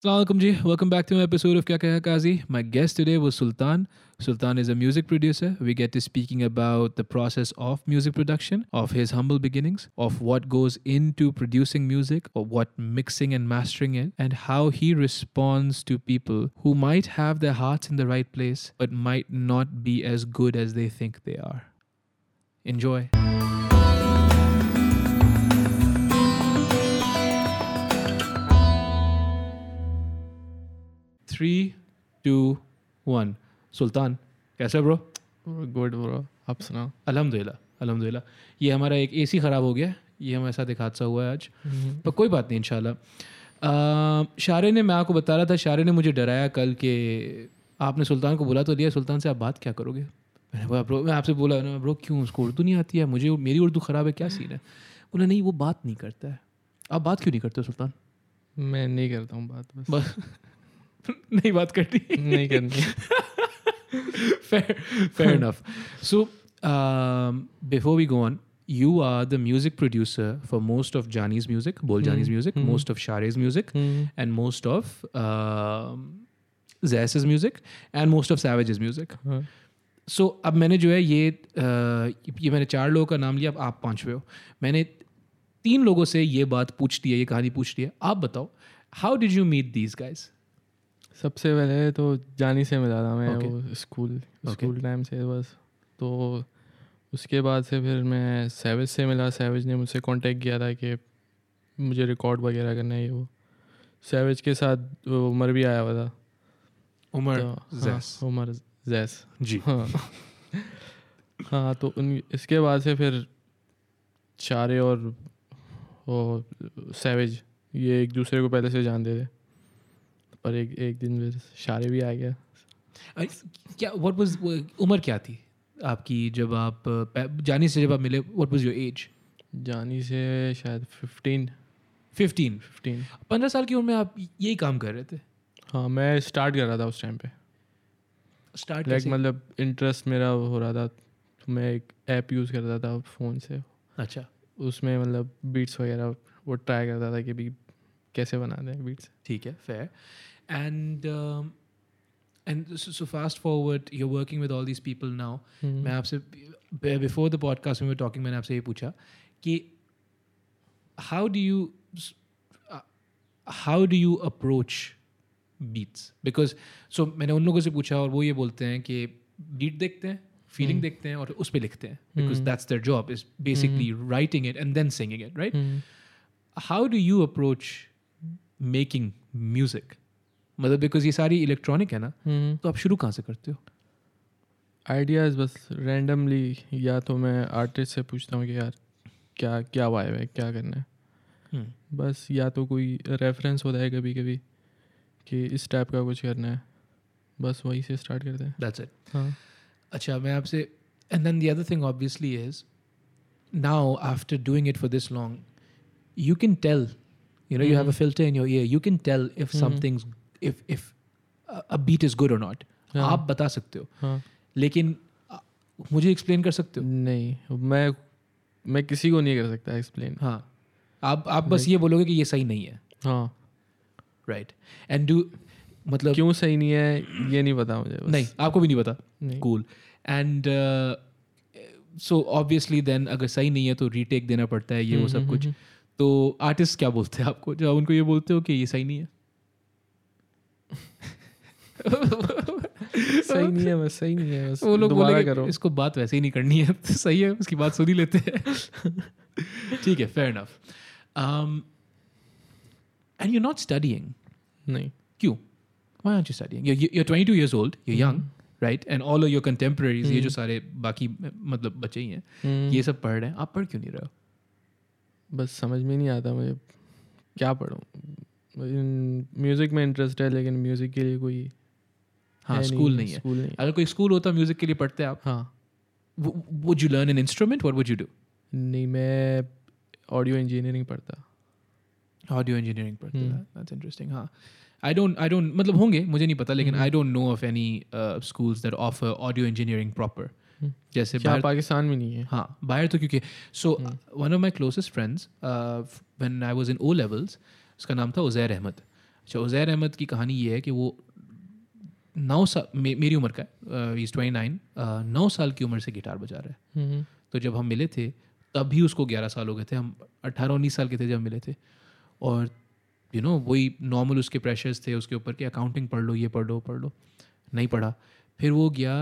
Assalamualaikum ji. Welcome back to an episode of Kya Kaya Kazi. My guest today was Sultan. Sultan is a music producer. We get to speaking about the process of music production, of his humble beginnings, of what goes into producing music, or what mixing and mastering it, and how he responds to people who might have their hearts in the right place but might not be as good as they think they are. Enjoy. Three two one Sultan कैसे bro good bro आप सुनाओ। अल्हम्दुलिल्लाह अल्हम्दुलिल्लाह। ये हमारा एक AC ख़राब हो गया ये हमारे साथ एक हादसा हुआ है आज। पर कोई बात नहीं इंशाल्लाह। शारे ने मैं आपको बता रहा था शारे ने मुझे डराया कल कि आपने सुल्तान को बोला तो दिया सुल्तान से आप बात क्या करोगे? मैंने बोला ब्रो मैं आपसे बोला ना ब्रो क्यों उसको उर्दू नहीं आती है? मुझे मेरी उर्दू ख़राब है क्या सीन है? बोला नहीं वो बात नहीं करता है। आप बात क्यों नहीं करते सुल्तान? मैं नहीं करता हूँ बात बस। नहीं बात करती नहीं करनी। Fair enough so before we go on you are the music producer for most of Jani's music बोल Jani's music most of Shaar's music and most of Jas music and most of Savage's music so अब मैंने जो है ये uh, ये मैंने चार लोगों का नाम लिया अब आप पांचवे हो। मैंने तीन लोगों से ये बात पूछ दी है ये कहानी पूछ ली है। आप बताओ how did you meet these guys सबसे पहले तो जानी से मिला था मैं Okay. वो स्कूल स्कूल टाइम से बस। तो उसके बाद से फिर मैं सैवेज से मिला। सैवेज ने मुझसे कांटेक्ट किया था कि मुझे रिकॉर्ड वगैरह करना है ये वो। सैवेज के साथ उमर भी आया हुआ था। उमर तो, जैस हाँ, जैस उमर जैस जी। हाँ। हाँ तो उन इसके बाद से फिर चारे और वो सैवेज ये एक दूसरे को पहले से जानते थे। पर एक एक दिन फिर शारे भी आ गया। क्या व्हाट वाज उम्र क्या थी आपकी जब आप जानी से जब आप मिले व्हाट वाज योर एज जानी से शायद फिफ्टीन 15 फिफ्टीन पंद्रह साल की उम्र में आप यही काम कर रहे थे? हाँ मैं स्टार्ट कर रहा था उस टाइम पे। स्टार्ट लाइक मतलब इंटरेस्ट मेरा हो रहा था तो मैं एक ऐप यूज़ करता था फ़ोन से। अच्छा। उसमें मतलब बीट्स वगैरह वो ट्राई करता था कि भी कैसे बनाते हैं बीट्स ठीक है fair and and so fast forward you're working with all these people now. मैं आपसे बिफोर द पॉडकास्ट में टॉकिंग मैंने आपसे ये पूछा कि how do you how do you approach beats because so मैंने उन लोगों से पूछा और वो ये बोलते हैं कि बीट देखते हैं फीलिंग देखते हैं और उस पर लिखते हैं because that's their job is basically writing it and then singing it right how do you approach making music मतलब बिकॉज़ ये सारी इलेक्ट्रॉनिक है ना तो आप शुरू कहाँ से करते हो? आइडियाज़ बस रैंडमली या तो मैं आर्टिस्ट से पूछता हूँ कि यार क्या क्या वाइब है क्या करना है। हम्म। बस या तो कोई रेफरेंस होता है कभी कभी कि इस टाइप का कुछ करना है। बस वहीं से स्टार्ट करते हैं। दैट्स इट हाँ। अच्छा मैं आपसे and then the other thing obviously is now after doing it for this long you can tell you know you have a filter in your ear. You can tell if something's if if a a beat is good or not. हाँ। आप बता सकते हो। हाँ। लेकिन मुझे explain कर सकते हो? नहीं मैं मैं किसी को नहीं कर सकता एक्सप्लेन हाँ। आप आप बस ये बोलोगे कि ये सही नहीं है। हाँ। राइट एंड डू मतलब क्यों सही नहीं है ये नहीं पता मुझे बस। नहीं आपको भी नहीं पता। Cool and so obviously then अगर सही नहीं है तो रीटेक देना पड़ता है ये वो सब कुछ। तो आर्टिस्ट क्या बोलते हैं आपको? जब उनको ये बोलते हो कि ये सही नहीं है। सही नहीं है बस सही नहीं है बस वो लोग बोलेंगे करो। इसको बात वैसे ही नहीं करनी है तो सही है उसकी बात सुन ही लेते हैं। ठीक है fair enough and you not studying नहीं। क्यों? Why aren't you studying? You're, you're 22 years old you're young right? And all of your contemporaries ये जो सारे बाकी मतलब बच्चे ही हैं ये सब पढ़ रहे हैं। आप पढ़ क्यों नहीं रहे हो? बस समझ में नहीं आता मुझे। क्या पढ़ूँ? म्यूज़िक में इंटरेस्ट है लेकिन म्यूज़िक के लिए कोई हाँ स्कूल नहीं है। स्कूल नहीं अगर कोई स्कूल होता म्यूज़िक के लिए पढ़ते आप? हाँ। Would you learn an instrument what would you do नहीं मैं ऑडियो इंजीनियरिंग पढ़ता। ऑडियो इंजीनियरिंग पढ़ता दैट्स इंटरेस्टिंग हाँ। आई डोंट आई डोंट मतलब होंगे मुझे नहीं पता लेकिन I don't know of any schools that offer audio engineering proper जैसे बाहर पाकिस्तान में नहीं है? हाँ बाहर तो क्योंकि so one of my closest friends when I was in O levels उसका नाम था उजैर अहमद। अच्छा उज़ैर अहमद की कहानी ये है कि वो नौ साल मे, मेरी उम्र का है। इज़ ट्वेंटी नाइन नौ साल की उम्र से गिटार बजा रहा है। हम्म, तो जब हम मिले थे तब भी उसको ग्यारह साल हो गए थे। हम अट्ठारह उन्नीस साल के थे जब मिले थे। और यू नो वही नॉर्मल उसके प्रेशर्स थे उसके ऊपर कि अकाउंटिंग पढ़ लो ये पढ़ लो पढ़ लो। नहीं पढ़ा। फिर वो गया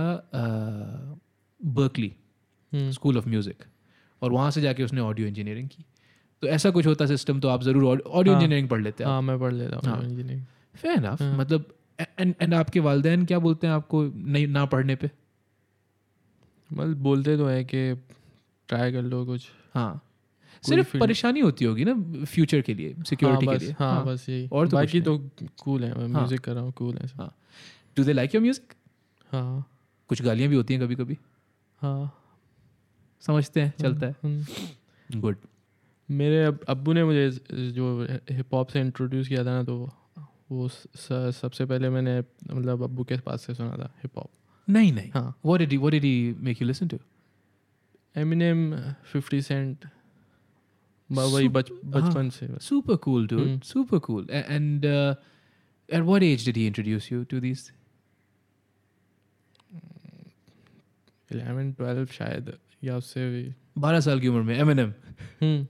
बर्कली स्कूल ऑफ़ म्यूज़िक और वहाँ से जाके उसने ऑडियो इंजीनियरिंग की। तो ऐसा कुछ होता सिस्टम तो आप ज़रूर ऑडियो हाँ। इंजीनियरिंग पढ़ लेते हैं हाँ मैं पढ़ लेता हाँ। हूँ। इंजीनियरिंग फेयर इनफ हाँ। मतलब एंड एंड आपके वालदेन क्या बोलते हैं आपको नहीं ना पढ़ने पे? मतलब बोलते तो है कि ट्राई कर लो कुछ। हाँ। सिर्फ़ परेशानी होती होगी ना फ्यूचर के लिए सिक्योरिटी हाँ के लिए। हाँ हाँ। बस यही। और तो बाकी तो कूल है मैं हाँ। म्यूज़िक कर रहा हूँ कूल है हाँ। Do they like your music हाँ। कुछ गालियाँ भी होती हैं कभी कभी हाँ। समझते हैं चलता है। हम्म। गुड मेरे अब, अब्बू ने मुझे जो हिप हॉप से इंट्रोड्यूस किया था ना तो वो सबसे पहले मैंने मतलब अब्बू के पास से सुना था हिप हॉप नहीं नहीं। हाँ। He what did he make you listen to? Eminem Fifty Cent वही बचपन से super cool cool dude. Hmm. super cool. A- and uh, at what age did he introduce you to these eleven twelve शायद या उससे भी। बारह साल की उम्र में Eminem हम्म।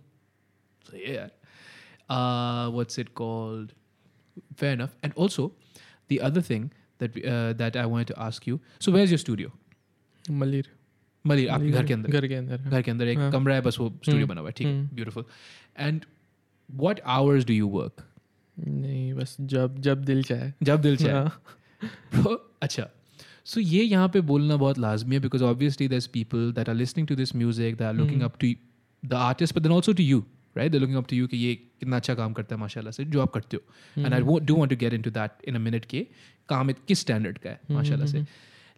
सही है यार uh, what's it called? Fair enough. And also the other thing that we- uh, that I wanted to ask you so where's your studio? Malir. Malir आपके घर के अंदर? घर के अंदर हाँ। घर के अंदर एक हाँ। कमरा है बस वो स्टूडियो हम्म, बना हुआ है ठीक है। Beautiful and what hours do you work नहीं बस जब जब दिल चाहे। जब दिल चाहे। हाँ। अच्छा सो ये यहाँ पे बोलना बहुत लाजमी है because obviously this people that are listening to this music that are looking up to the artist but then also to you right they looking up to you कि ये कितना अच्छा काम करता है माशाल्लाह से जो आप करते हो। And I do want to get into that in a minute के काम किस स्टैंडर्ड का है माशाल्लाह से।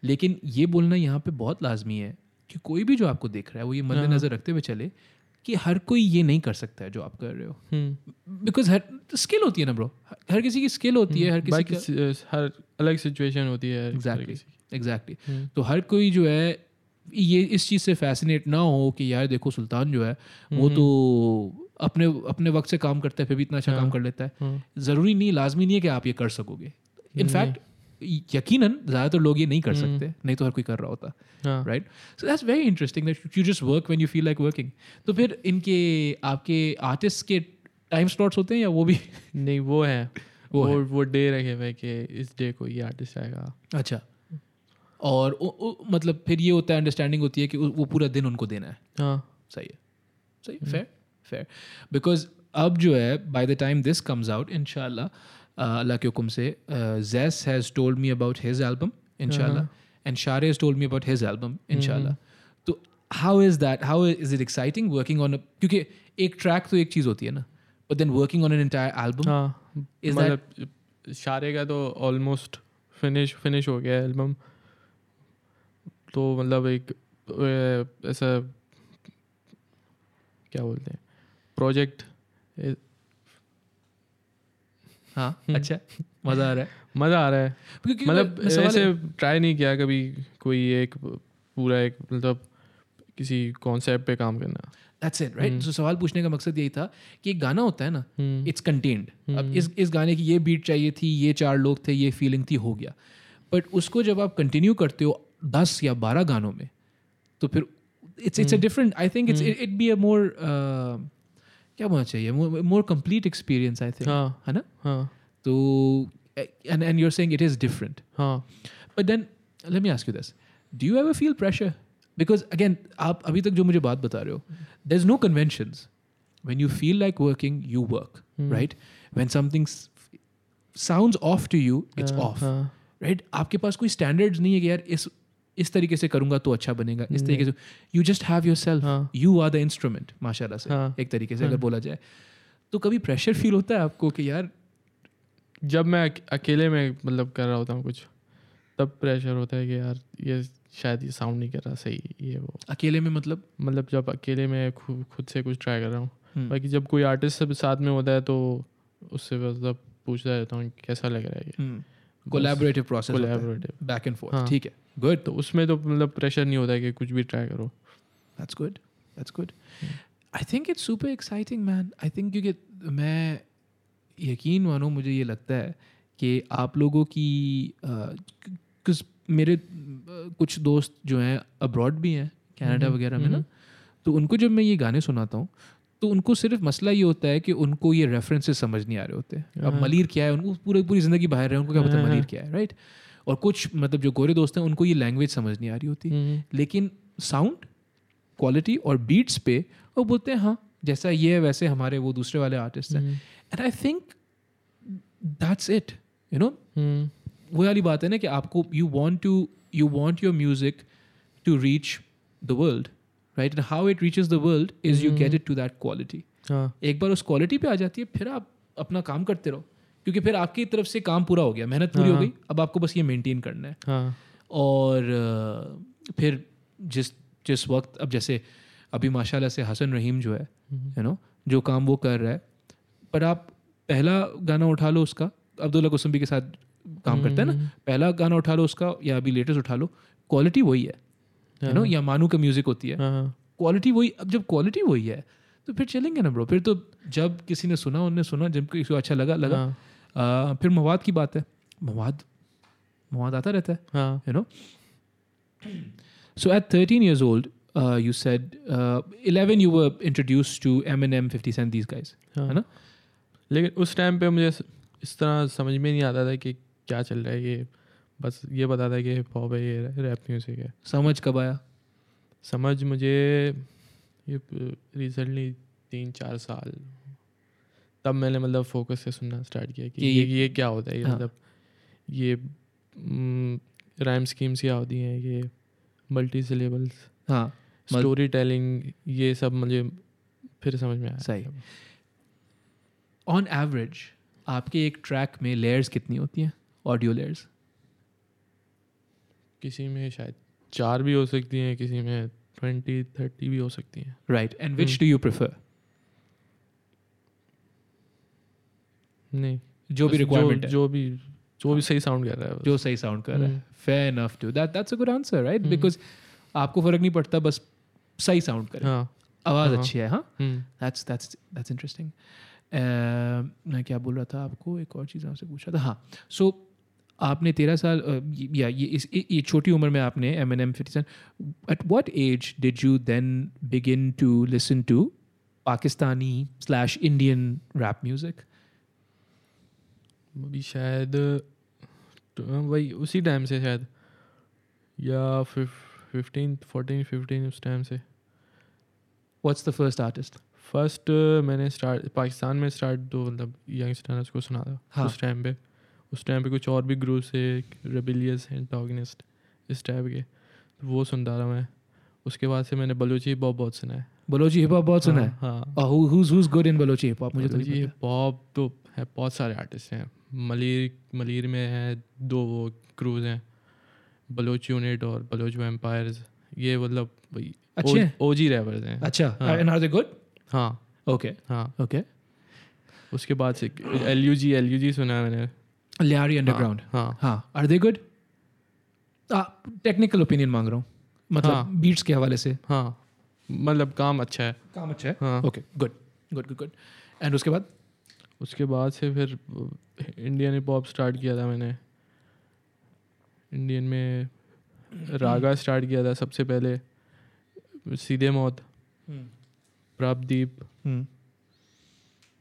लेकिन ये बोलना यहाँ पे बहुत लाजमी है कि कोई भी जो आपको देख रहा है वो ये मद्देनजर रखते हुए चले कि हर कोई ये नहीं कर सकता है जो आप कर रहे हो। हम्म। बिकॉज़ हर स्किल होती है ना ब्रो हर किसी की स्किल होती है हर किसी का हर अलग सिचुएशन होती है एग्जैक्टली एग्जैक्टली हम्म। तो हर कोई जो है ये इस चीज़ से फैसिनेट ना हो कि यार देखो सुल्तान जो है वो तो अपने अपने वक्त से काम करता है फिर भी इतना अच्छा काम हाँ। कर लेता है। हाँ, ज़रूरी नहीं लाजमी नहीं है कि आप ये कर सकोगे। इनफैक्ट यकीनन ज़्यादातर लोग ये नहीं कर हम्म। सकते नहीं तो हर कोई कर रहा होता right so that's very interesting that you just work when you feel like working तो फिर इनके आपके आर्टिस्ट के टाइम स्लॉट्स होते हैं या वो भी? नहीं वो है। वो वो है। वो डे रखे हुए कि इस डे को ये आर्टिस्ट आएगा। अच्छा। और उ, उ, मतलब फिर ये होता है अंडरस्टैंडिंग होती है कि वो पूरा दिन उनको देना है। हाँ। सही है। सही फेयर फेयर बिकॉज़ अब जो है by the time this comes out इनशाला अल्लाह के हुक्म से Jas has told me about his album इनशाला and Shaar has told me about his album इनशाला तो how is that how is it exciting working on क्योंकि एक ट्रैक तो एक चीज़ होती है ना but then working on an entire album Is that- मतलब शारे का तो ऑलमोस्ट फिनिश फिनिश हो गया एल्बम तो मतलब एक ऐसा क्या बोलते हैं प्रोजेक्ट हाँ अच्छा मज़ा आ रहा है। मज़ा आ रहा है। मतलब ऐसे ट्राई नहीं किया कभी कोई एक पूरा एक मतलब किसी कॉन्सेप्ट पे काम करना। दैट्स इट राइट तो सवाल पूछने का मकसद यही था कि एक गाना होता है ना हम्म, इट्स कंटेन्ड अब इस इस गाने की ये बीट चाहिए थी ये चार लोग थे ये फीलिंग थी हो गया। बट उसको जब आप कंटिन्यू करते हो दस या बारह गानों में तो फिर it's it's a different I think it's it be a more क्या होना चाहिए? More complete experience I think है। ना? हाँ। तो and and you're saying it is different हाँ। But then let me ask you this do you have a feel pressure because again आप अभी तक जो मुझे बात बता रहे हो there is no convention when you feel like working you work right when something sound off to you it's off right आपके पास कोई स्टैंडर्ड नहीं है कि यार इस इस तरीके से करूँगा तो अच्छा बनेगा। इस तरीके से you just have yourself हाँ। यू आर द इंस्ट्रूमेंट माशाल्लाह से। हाँ। एक तरीके से अगर बोला जाए। तो कभी प्रेशर फील होता है आपको कि यार जब मैं अकेले में मतलब कर रहा होता हूँ कुछ तब प्रेशर होता है कि यार ये शायद ये साउंड नहीं कर रहा सही ये वो। अकेले में मतलब? मतलब जब अकेले में खु, खुद से कुछ ट्राई कर रहा हूँ। हम्म। बाकी जब कोई आर्टिस्ट सब साथ में होता है तो उससे मतलब पूछता रहता हूँ कैसा लग रहा है ये? Collaborative process collaborative back and forth हाँ। ठीक है। गुड तो उसमें तो मतलब प्रेशर नहीं होता है कि कुछ भी ट्राई करो good. That's good. I think it's super exciting, man. I think you get मैं यकीन मानो मुझे ये लगता है कि आप लोगों की कुछ मेरे कुछ दोस्त जो हैं अब्रॉड भी हैं कनाडा हम्म, वगैरह में ना हम्म। तो उनको जब मैं ये गाने सुनाता हूँ तो उनको सिर्फ़ मसला ये होता है कि उनको ये रेफरेंसेस समझ नहीं आ रहे होते अब हाँ। मलिर क्या है उनको पूरी पूरी ज़िंदगी बाहर है उनको क्या पता हाँ, मलिर। क्या है राइट और कुछ मतलब जो गोरे दोस्त हैं उनको ये लैंग्वेज समझ नहीं आ रही होती। हम्म, लेकिन साउंड क्वालिटी और बीट्स पे वो बोलते हैं हाँ जैसा ये है वैसे हमारे वो दूसरे वाले आर्टिस्ट हैं। And I think that's it you know वो वाली बात है ना कि आपको you want to you want your music to reach the world right and how it reaches the world is you get it to that quality एक बार उस क्वालिटी पे आ जाती है फिर आप अपना काम करते रहो। क्योंकि फिर आपकी तरफ़ से काम पूरा हो गया मेहनत पूरी हो हाँ। गई अब आपको बस ये मेनटेन करना है। हाँ। और फिर जिस जिस वक्त अब जैसे अभी माशाल्लाह से हसन रहीम जो है हम्म, यू नो जो काम वो कर रहा है पर आप पहला गाना उठा लो उसका अब्दुल्ला कुसुम्बी के साथ काम करता है ना हम्म, पहला गाना उठा लो उसका या अभी लेटेस्ट उठा लो क्वालिटी वही है यू नो हाँ, या मानू का म्यूज़िक होती है। क्वालिटी वही अब जब क्वालिटी वही है तो फिर चलेंगे ना ब्रो फिर तो जब किसी ने सुना उनने सुना जब किसी को अच्छा लगा लगा। आ, फिर मवाद की बात है। मवाद? मवाद आता रहता है। हाँ। You know? So at 13 years old uh, you said uh, 11 you were introduced to eminem 50 cent these guys हाँ। है ना? लेकिन उस टाइम पे मुझे इस तरह समझ में नहीं आता था कि क्या चल रहा है ये बस ये पता था कि हिप हॉप है ये रैप म्यूज़िक है। समझ कब आया? समझ मुझे ये रिसेंटली तीन चार साल तब मैंने मतलब फोकस से सुनना स्टार्ट किया कि कि ये ये- क्या होता है ये हाँ। मतलब ये राइम स्कीम्स क्या होती हैं ये मल्टी सिलेबल्स हाँ स्टोरी टेलिंग ये सब मुझे फिर समझ में आया सही। ऑन एवरेज आपके एक ट्रैक में लेयर्स कितनी होती हैं ऑडियो लेयर्स किसी में शायद चार भी हो सकती हैं किसी में ट्वेंटी थर्टी भी हो सकती हैं right and which. Do you prefer नहीं। जो भी रिक्वायरमेंट है। जो भी जो भी सही साउंड कर रहा है जो सही साउंड कर रहा है। Fair enough to that that's a good answer right. Because आपको फ़र्क नहीं पड़ता बस सही साउंड करे। हाँ। आवाज़ हाँ। अच्छी है हाँ? दैट्स दैट्स दैट्स इंटरेस्टिंग मैं क्या बोल रहा था आपको? एक और चीज़ आपसे पूछा था। हाँ। सो आपने तेरह साल या ये इस ये ये छोटी उम्र में आपने Eminem fifty seven eight what age did you then begin to listen to Pakistani slash Indian rap music अभी शायद तो वही उसी टाइम से शायद। या फिफ्टीन फोर्टीन फिफ्टीन उस टाइम से। What's the first artist first मैंने स्टार्ट पाकिस्तान में स्टार्ट दो मतलब यंगस्टर्स को सुना था हाँ। उस टाइम पे। उस टाइम पे कुछ और भी ग्रुप से रेबिलियस एंटागनिस्ट इस टाइप के। तो वो सुनता था मैं। उसके बाद से मैंने बलोची हिप हॉप बहुत सुना है। बलोची हिप हॉप बहुत सुना है हाँ? who, who's who's Balochi hip hop मुझे हिप हॉप तो है बहुत सारे आर्टिस्ट हैं। मलिर मलिर में है दो वो क्रूज हैं बलोच यूनिट और बलोच वैम्पायर्स ये मतलब वही अच्छे हैं? ओजी रैपर्स हैं। अच्छा हाँ। एंड आर दे गुड हाँ। ओके हाँ। ओके उसके बाद से L U G L U G सुना है मैंने। लियारी अंडरग्राउंड हाँ। हाँ are they good technical opinion मांग रहा हूँ। मतलब हाँ। बीट्स के हवाले से। हाँ। मतलब काम अच्छा है। काम अच्छा है? हाँ। Okay good good good good and उसके बाद? उसके बाद से फिर इंडियन हिप हॉप स्टार्ट किया था मैंने। इंडियन में रागा स्टार्ट किया था सबसे पहले। सीधे मौत प्रापदीप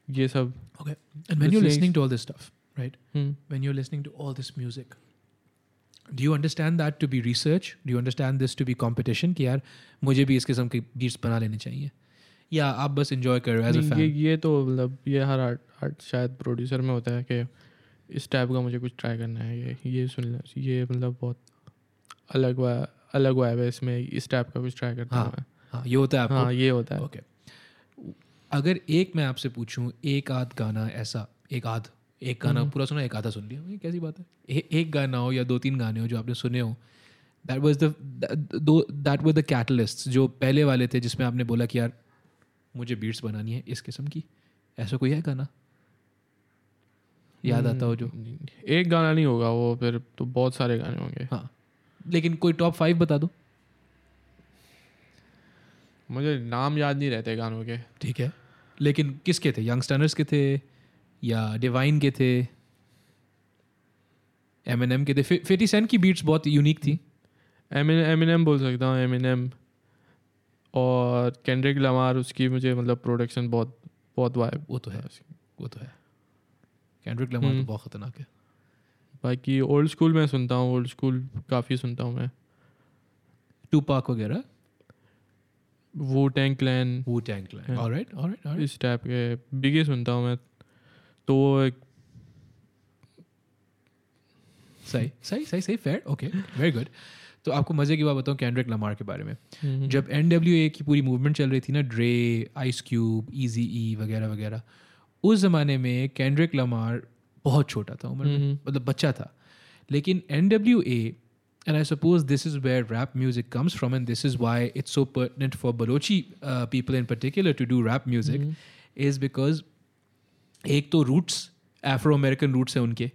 ये सब। Okay and when you listening to all this stuff right when you listening to this music do you understand that to be research do understand this to be competition कि यार मुझे भी इस किस्म के बीट्स बना लेने चाहिए। या आप बस इंजॉय कर रहे हो एज अ ये ये तो मतलब ये हर आर्ट आर्ट शायद प्रोड्यूसर में होता है कि इस टाइप का मुझे कुछ ट्राई करना है ये ये सुन ले ये मतलब बहुत अलग वा अलग वाइब है इसमें इस टाइप का कुछ ट्राई करता हाँ, हूँ हाँ ये होता है आपको? हाँ ये होता है। ओके अगर एक मैं आपसे पूछूँ एक आध गाना ऐसा एक आध एक गाना हम्म। पूरा सुना एक आधा सुन लिया ये कैसी बात है? ए, एक गाना हो या दो तीन गाने हो जो आपने सुने हो that was the two that were the catalyst जो पहले वाले थे जिसमें आपने बोला कि यार मुझे बीट्स बनानी है इस किस्म की। ऐसा कोई है गाना? याद आता हो जो? हम्म, एक गाना नहीं होगा वो फिर तो बहुत सारे गाने होंगे। हाँ लेकिन कोई टॉप फाइव बता दो। मुझे नाम याद नहीं रहते गानों के। ठीक है लेकिन किसके थे? यंगस्टर्स के थे या डिवाइन के थे? एम एन एम के थे। फिफ्टी सेंट की बीट्स बहुत यूनिक थी। M N M N M बोल सकता हूँ एम एन एम और कैंड्रिक लमार उसकी मुझे मतलब प्रोडक्शन बहुत बहुत वाइब वो तो है। वो तो है। कैंड्रिक लमार तो हम्म। बहुत खतरनाक है। बाकी ओल्ड स्कूल में सुनता हूँ ओल्ड स्कूल काफ़ी सुनता हूँ मैं। टू पार्क वगैरह वो टैंक क्लैन वो टैंक हाँ। ऑलराइट ऑलराइट इस टाइप के बिगे सुनता हूँ मैं। तो एक सही सही सही सही फेयर ओके वेरी गुड तो आपको मज़े की बात बताऊँ कैंड्रिक लमार के बारे में। हम्म, जब एन डब्ल्यू ए की पूरी मूवमेंट चल रही थी ना Dre Ice Cube Eazy E वगैरह वगैरह उस ज़माने में कैंड्रिक लमार बहुत छोटा था उम्र में हम्म, मतलब बच्चा था। लेकिन N W A and I suppose this is where rap music comes from and this is why it's so pertinent for Balochi people in particular to do rap music hmm, is because एक तो roots Afro American roots हैं उनके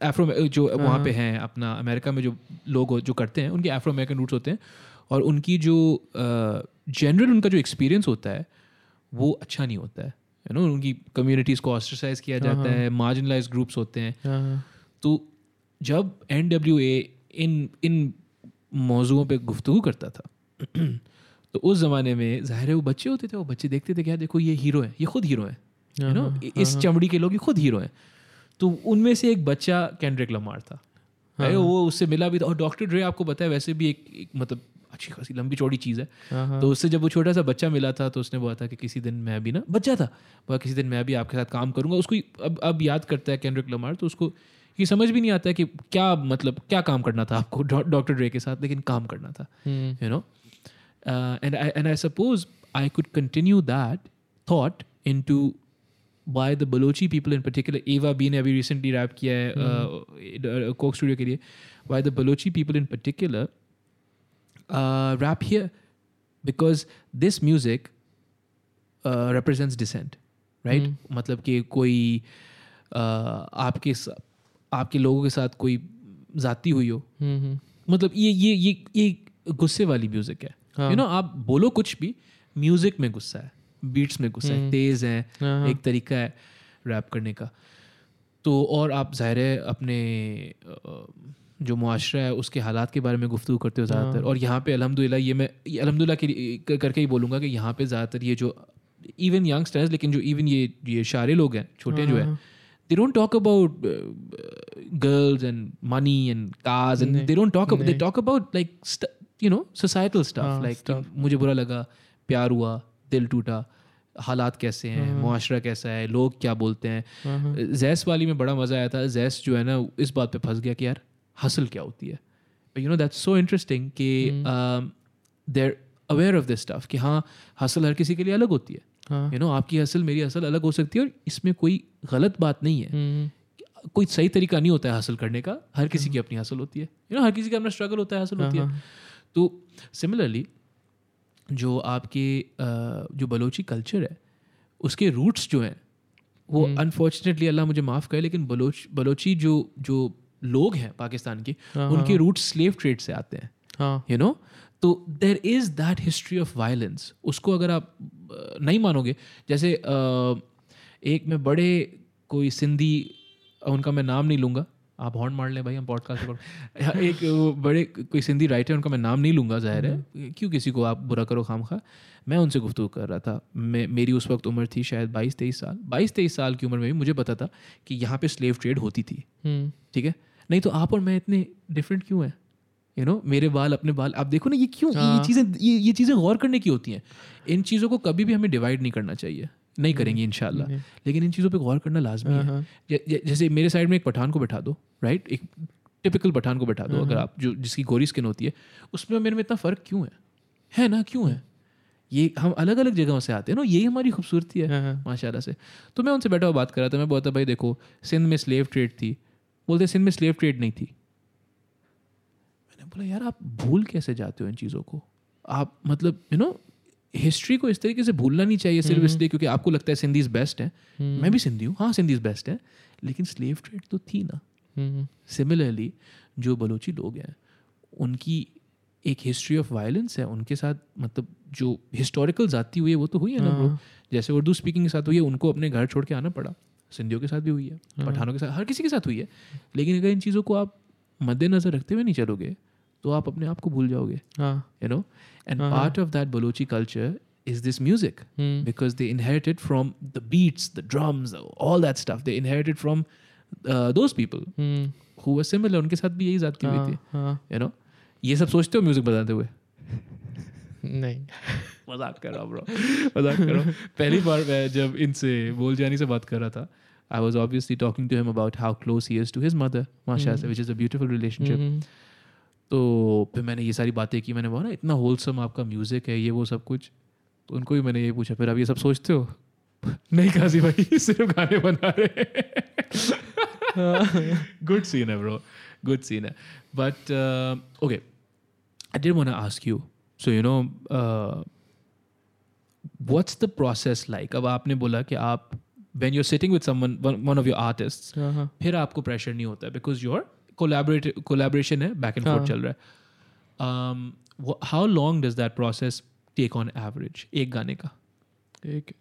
Afro जो वहाँ पे हैं अपना America में जो लोग जो करते हैं उनके एफ्रो अमेरिकन रूट्स होते हैं और उनकी जो जनरल उनका जो एक्सपीरियंस होता है वो अच्छा नहीं होता है। यू नो उनकी कम्युनिटीज़ को ऑस्ट्रसाइज किया जाता हाँ। है मार्जिनलाइज ग्रुप्स होते हैं। हाँ, हाँ, तो जब एन डब्ल्यू ए इन इन मौजुओं पर गुफ्तु करता था तो उस ज़माने में ज़ाहिर है वो बच्चे होते थे वो बच्चे देखते थे क्या देखो ये हीरो हैं ये खुद हीरो हैं। यू हाँ, नो हाँ, इस चमड़ी के लोग ये खुद हीरो हैं। तो उनमें से एक बच्चा कैंड्रिक लमार था। हाँ, वो उससे मिला भी था। और डॉक्टर ड्रे आपको पता है वैसे भी एक, एक मतलब अच्छी खासी लंबी चौड़ी चीज़ है। हाँ, हाँ, तो उससे जब वो छोटा सा बच्चा मिला था तो उसने बोला था कि किसी दिन मैं भी ना बच्चा था बोला किसी दिन मैं भी आपके साथ काम करूँगा। उसको अब अब याद करता है कैंड्रिक लमार तो उसको ये समझ भी नहीं आता है कि क्या मतलब क्या काम करना था आपको डॉक्टर ड्रे के साथ लेकिन काम करना था you know and uh, and I and I suppose I could continue that thought by the Balochi people in particular Eva B ने अभी रिसेंटली रैप किया है हम्म। uh, कोक स्टूडियो uh, के लिए by the Balochi people in particular rap here because this music represent dissent right मतलब कि कोई uh, आपके आपके लोगों के साथ कोई जाती हुई हो। mm-hmm. मतलब ये ये ये ये गुस्से वाली म्यूज़िक है। यू हाँ. नो know, आप बोलो कुछ भी म्यूज़िक में गुस्सा है। बीट्स में गुस्सा है तेज है हाँ, हाँ। एक तरीका है रैप करने का। तो और आप ज़ाहिर है अपने जो मुआशरा है उसके हालात के बारे में गुफ्तु करते हो हाँ। ज़्यादातर। और यहाँ पे अलहमदिल्ला ये मैं लिए- करके ही बोलूँगा कि यहाँ पे ज़्यादातर ये जो इवन यंगस्टर्स लेकिन जो इवन ये ये शारे लोग हैं छोटे जो हाँ, they don't talk about uh, girls and money and cars and नहीं, they don't talk about they talk about like st- you know societal stuff हाँ, like stuff. मुझे बुरा लगा प्यार हुआ। दिल टूटा हालात कैसे हैं मुआशरा कैसा है लोग क्या बोलते हैं। हाँ, हाँ, जैस वाली में बड़ा मज़ा आया था जैस जो है ना इस बात पे फंस गया कि यार हसल क्या होती है। You know that's so interesting कि they're aware of this stuff कि हाँ हसल हर किसी के लिए अलग होती है। यू हाँ, नो आपकी हसल मेरी हसल अलग हो सकती है और इसमें कोई गलत बात नहीं है। हम्म, कोई सही तरीका नहीं होता है हासिल करने का। हर किसी की अपनी हासिल होती है। यू you नो know, हर किसी का अपना स्ट्रगल होता है हासिल होती है। हाँ, तो सिमिलरली जो आपके जो बलोची कल्चर है उसके रूट्स जो हैं वो अनफॉर्चुनेटली अल्लाह मुझे माफ़ करे लेकिन बलोच बलोची जो जो लोग हैं पाकिस्तान के हाँ, उनके रूट्स स्लेव ट्रेड से आते हैं हाँ, यू नो तो there is that history of violence उसको अगर आप नहीं मानोगे जैसे एक मैं बड़े कोई सिंधी उनका मैं नाम नहीं लूँगा आप हॉर्न मार लें भाई हम पॉडकास्ट पर एक बड़े कोई सिंधी राइटर उनका मैं नाम नहीं लूँगा ज़ाहिर है। क्यों किसी को आप बुरा करो खाम खा? मैं उनसे गुफ्तु कर रहा था। मैं मेरी उस वक्त उम्र थी शायद बाईस तेईस साल। बाईस तेईस साल की उम्र में भी मुझे पता था कि यहाँ पे स्लेव ट्रेड होती थी। हम्म, ठीक है? नहीं तो आप और मैं इतने डिफरेंट क्यों हैं? यू नो मेरे बाल अपने बाल आप देखो ना ये क्यों? ये- ये हाँ। चीज़ें ये ये चीज़ें गौर करने की होती हैं। इन चीज़ों को कभी भी हमें डिवाइड नहीं करना चाहिए। नहीं करेंगी इंशाल्लाह। नहीं। लेकिन इन चीज़ों पर गौर करना लाजमी है। हाँ, ज- जैसे मेरे साइड में एक पठान को बैठा दो राइट एक टिपिकल पठान को बैठा दो अगर आप जो जिसकी गोरी स्किन होती है उसमें मेरे में इतना फ़र्क क्यों है? है ना? क्यों है? ये हम अलग अलग जगहों से आते हैं ना यही हमारी खूबसूरती है हाँ, हाँ, माशाल्लाह से। तो मैं उनसे बैठा हुआ बात कर रहा था मैं बोलता भाई देखो सिंध में स्लेव ट्रेड थी। बोलते सिंध में स्लेव ट्रेड नहीं थी। मैंने बोला यार आप भूल कैसे जाते हो इन चीज़ों को? आप मतलब यू नो हिस्ट्री को इस तरीके से भूलना नहीं चाहिए सिर्फ़ इसलिए क्योंकि आपको लगता है सिंधीज बेस्ट है। मैं भी सिंधी हूँ। हाँ सिंधीज बेस्ट है। लेकिन स्लेव ट्रेड तो थी ना। हम्म, सिमिलरली जो बलोची लोग हैं उनकी एक हिस्ट्री ऑफ़ वायलेंस है। उनके साथ मतलब जो हिस्टोरिकल जाती हुई है वो तो हुई है ना ब्रो हाँ, जैसे उर्दू स्पीकिंग के साथ हुई है उनको अपने घर छोड़ के आना पड़ा। सिंधियों के साथ भी हुई है हाँ। पठानों के साथ हर किसी के साथ हुई है। लेकिन अगर इन चीज़ों को आप मद्देनजर रखते हुए नहीं चलोगे तो आप अपने आप को भूल जाओगे you know and part of that Balochi culture is this music because they inherited from the beats the drums all that stuff they inherited from those people who similar उनके साथ भी यही जात हुई हाँ, थी हाँ। यू नो ये सब सोचते हो म्यूज़िक बजाते हुए? नहीं। मज़ाक कर रहा ब्रो मज़ाक कर रहा पहली बार मैं जब इनसे बोल जानी से बात कर रहा था I was obviously talking to him about how close he is to his mother माशा से इज़ अ ब्यूटीफुल रिलेशनशिप तो फिर मैंने ये सारी बातें की मैंने बोला ना इतना होलसम आपका म्यूज़िक है ये वो सब कुछ। तो उनको भी मैंने ये पूछा फिर आप ये सब सोचते हो? नहीं काजी भाई सिर्फ़ गाने बना रहे गुड सीन है ब्रो गुड सीन है. But okay I did want ask you so you know what's the process like अब आपने बोला कि आप when you sitting with someone one of your artist फिर आपको प्रेशर नहीं होता बिकॉज़ योर कोलैबोरेट कोलैबोरेशन है बैक एंड फोर्थ हाँ। चल रहा है। How long does that process take on average एक गाने का? एक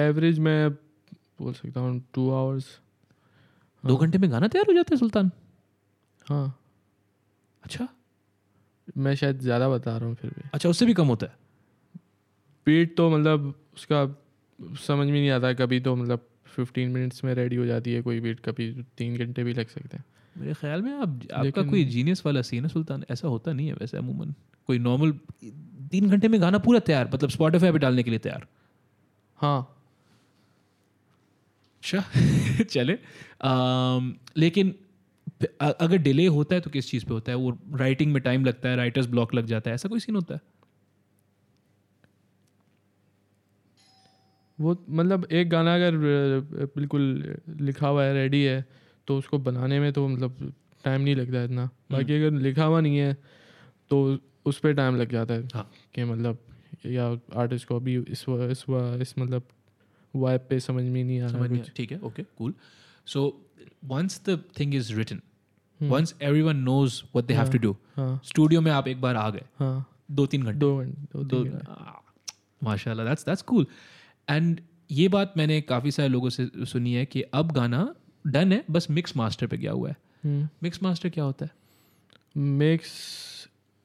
एवरेज मैं बोल सकता हूँ टू आवर्स दो घंटे में गाना तैयार हो जाता है सुल्तान? हाँ। अच्छा। मैं शायद ज़्यादा बता रहा हूँ फिर भी। अच्छा उससे भी कम होता है? बीट तो मतलब उसका समझ में नहीं आता कभी तो मतलब फिफ्टीन मिनट्स में रेडी हो जाती है कोई बीट कभी तीन घंटे भी लग सकते हैं। मेरे ख्याल में आप आपका कोई जीनियस वाला सीन है सुल्तान ऐसा होता नहीं है वैसे अमूमन। कोई नॉर्मल तीन घंटे में गाना पूरा तैयार मतलब स्पॉटिफाई पे डालने के लिए तैयार। हाँ। अच्छा चले। um, लेकिन अगर डिले होता है तो किस चीज़ पे होता है? वो राइटिंग में टाइम लगता है राइटर्स ब्लॉक लग जाता है ऐसा कोई सीन होता है? वो मतलब एक गाना अगर बिल्कुल लिखा हुआ है रेडी है तो उसको बनाने में तो मतलब टाइम नहीं लगता है इतना। बाकी अगर लिखा हुआ नहीं है तो उस पर टाइम लग जाता है हाँ। कि मतलब या आर्टिस्ट को अभी इस व- इस व- इस मतलब वाइब पे समझ में नहीं आ रहा कुछ। ठीक है okay cool so once the thing is written hmm, once everyone knows what they have to do studio में आप एक बार आ गए। हाँ। दो तीन घंटे दो घंटे। माशाल्लाह दैट्स दैट्स कूल एंड ये बात मैंने काफ़ी सारे लोगों से सुनी है कि अब गाना डन है बस मिक्स मास्टर पे गया हुआ है। हम्म, मिक्स मास्टर क्या होता है? मिक्स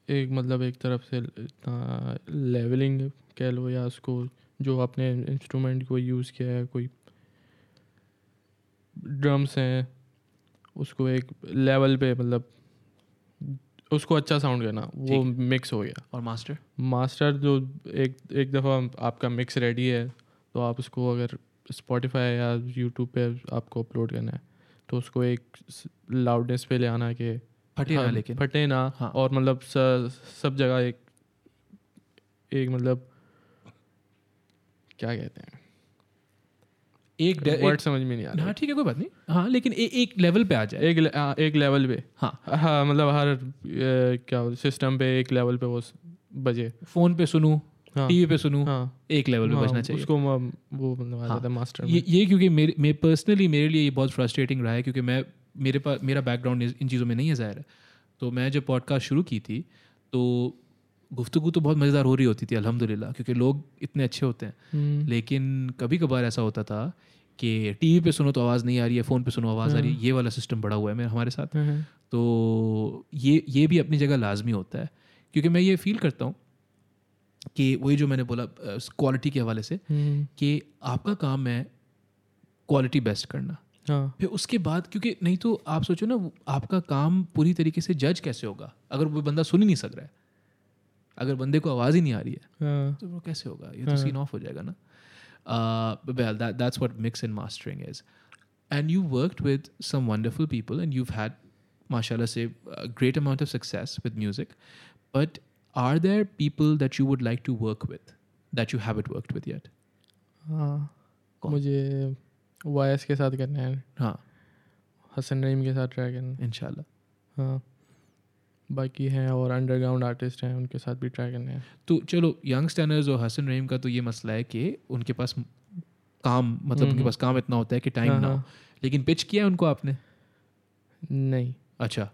एक मतलब एक तरफ़ से लेवलिंग कह लो या उसको जो आपने इंस्ट्रूमेंट को यूज़ किया है कोई ड्रम्स हैं उसको एक लेवल पे मतलब उसको अच्छा साउंड करना वो मिक्स हो। गया। और मास्टर मास्टर जो एक एक दफ़ा आपका मिक्स रेडी है तो आप उसको अगर स्पॉटिफाई या यूट्यूब पे आपको अपलोड करना है तो उसको एक लाउडनेस पे ले आना कि फटे ना हाँ, लेकिन। फटे ना हाँ। और मतलब सब जगह एक एक मतलब क्या कहते हैं? एक वर्ड समझ में नहीं आ हाँ रहा ठीक है कोई बात नहीं। हाँ लेकिन ए, एक लेवल पे आ जाए। एक ले- हाँ, एक लेवल पे। हाँ। हाँ मतलब हर अ, क्या सिस्टम पे एक लेवल पे वो बजे। फ़ोन पे सुनूं हाँ टीवी पे सुनूं हाँ। एक लेवल पे हाँ, बजना चाहिए। उसको वो मतलब हाँ, मास्टर ये ये क्योंकि मेरे मैं पर्सनली मेरे लिए ये बहुत फ्रस्ट्रेटिंग रहा है क्योंकि मैं मेरे पास मेरा बैकग्राउंड इन चीज़ों में नहीं है ज़ाहिर। है तो मैं जब पॉडकास्ट शुरू की थी तो गुफ्तु तो बहुत मज़ेदार हो रही होती थी अल्हम्दुलिल्लाह क्योंकि लोग इतने अच्छे होते हैं। लेकिन कभी कभार ऐसा होता था कि टीवी पे सुनो तो आवाज़ नहीं आ रही है फ़ोन पे सुनो आवाज़ आ रही है ये वाला सिस्टम बड़ा हुआ है मेरे हमारे साथ। हम्म, तो ये ये भी अपनी जगह लाजमी होता है। क्योंकि मैं ये फील करता हूँ कि वही जो मैंने बोला क्वालिटी के हवाले से हम्म, कि आपका काम है क्वालिटी बेस्ट करना। हाँ। फिर उसके बाद क्योंकि नहीं तो आप सोचो ना आपका काम पूरी तरीके से जज कैसे होगा? अगर वो बंदा सुन ही नहीं सक रहा है। अगर बंदे को आवाज़ ही नहीं आ रही है हाँ। तो वो कैसे होगा? ये तो सीन ऑफ़ हो जाएगा ना। Well that's what mix and mastering is and you worked with some wonderful people and you had mashallah से great amount of success with music but are there people that you would like to work with that you haven't worked with yet? हाँ? मुझे voice के साथ करना है। हाँ। हसन रहीम के साथ ट्राई करना। इंशाल्लाह। हाँ। बाकी हैं और अंडरग्राउंड आर्टिस्ट हैं उनके साथ भी ट्राई करने हैं। तो चलो यंग स्टैनर्स और हसन रहीम का तो ये मसला है कि उनके पास काम मतलब उनके। पास काम इतना होता है कि टाइम हाँ, ना हो। हाँ। लेकिन पिच किया है उनको आपने? नहीं। अच्छा।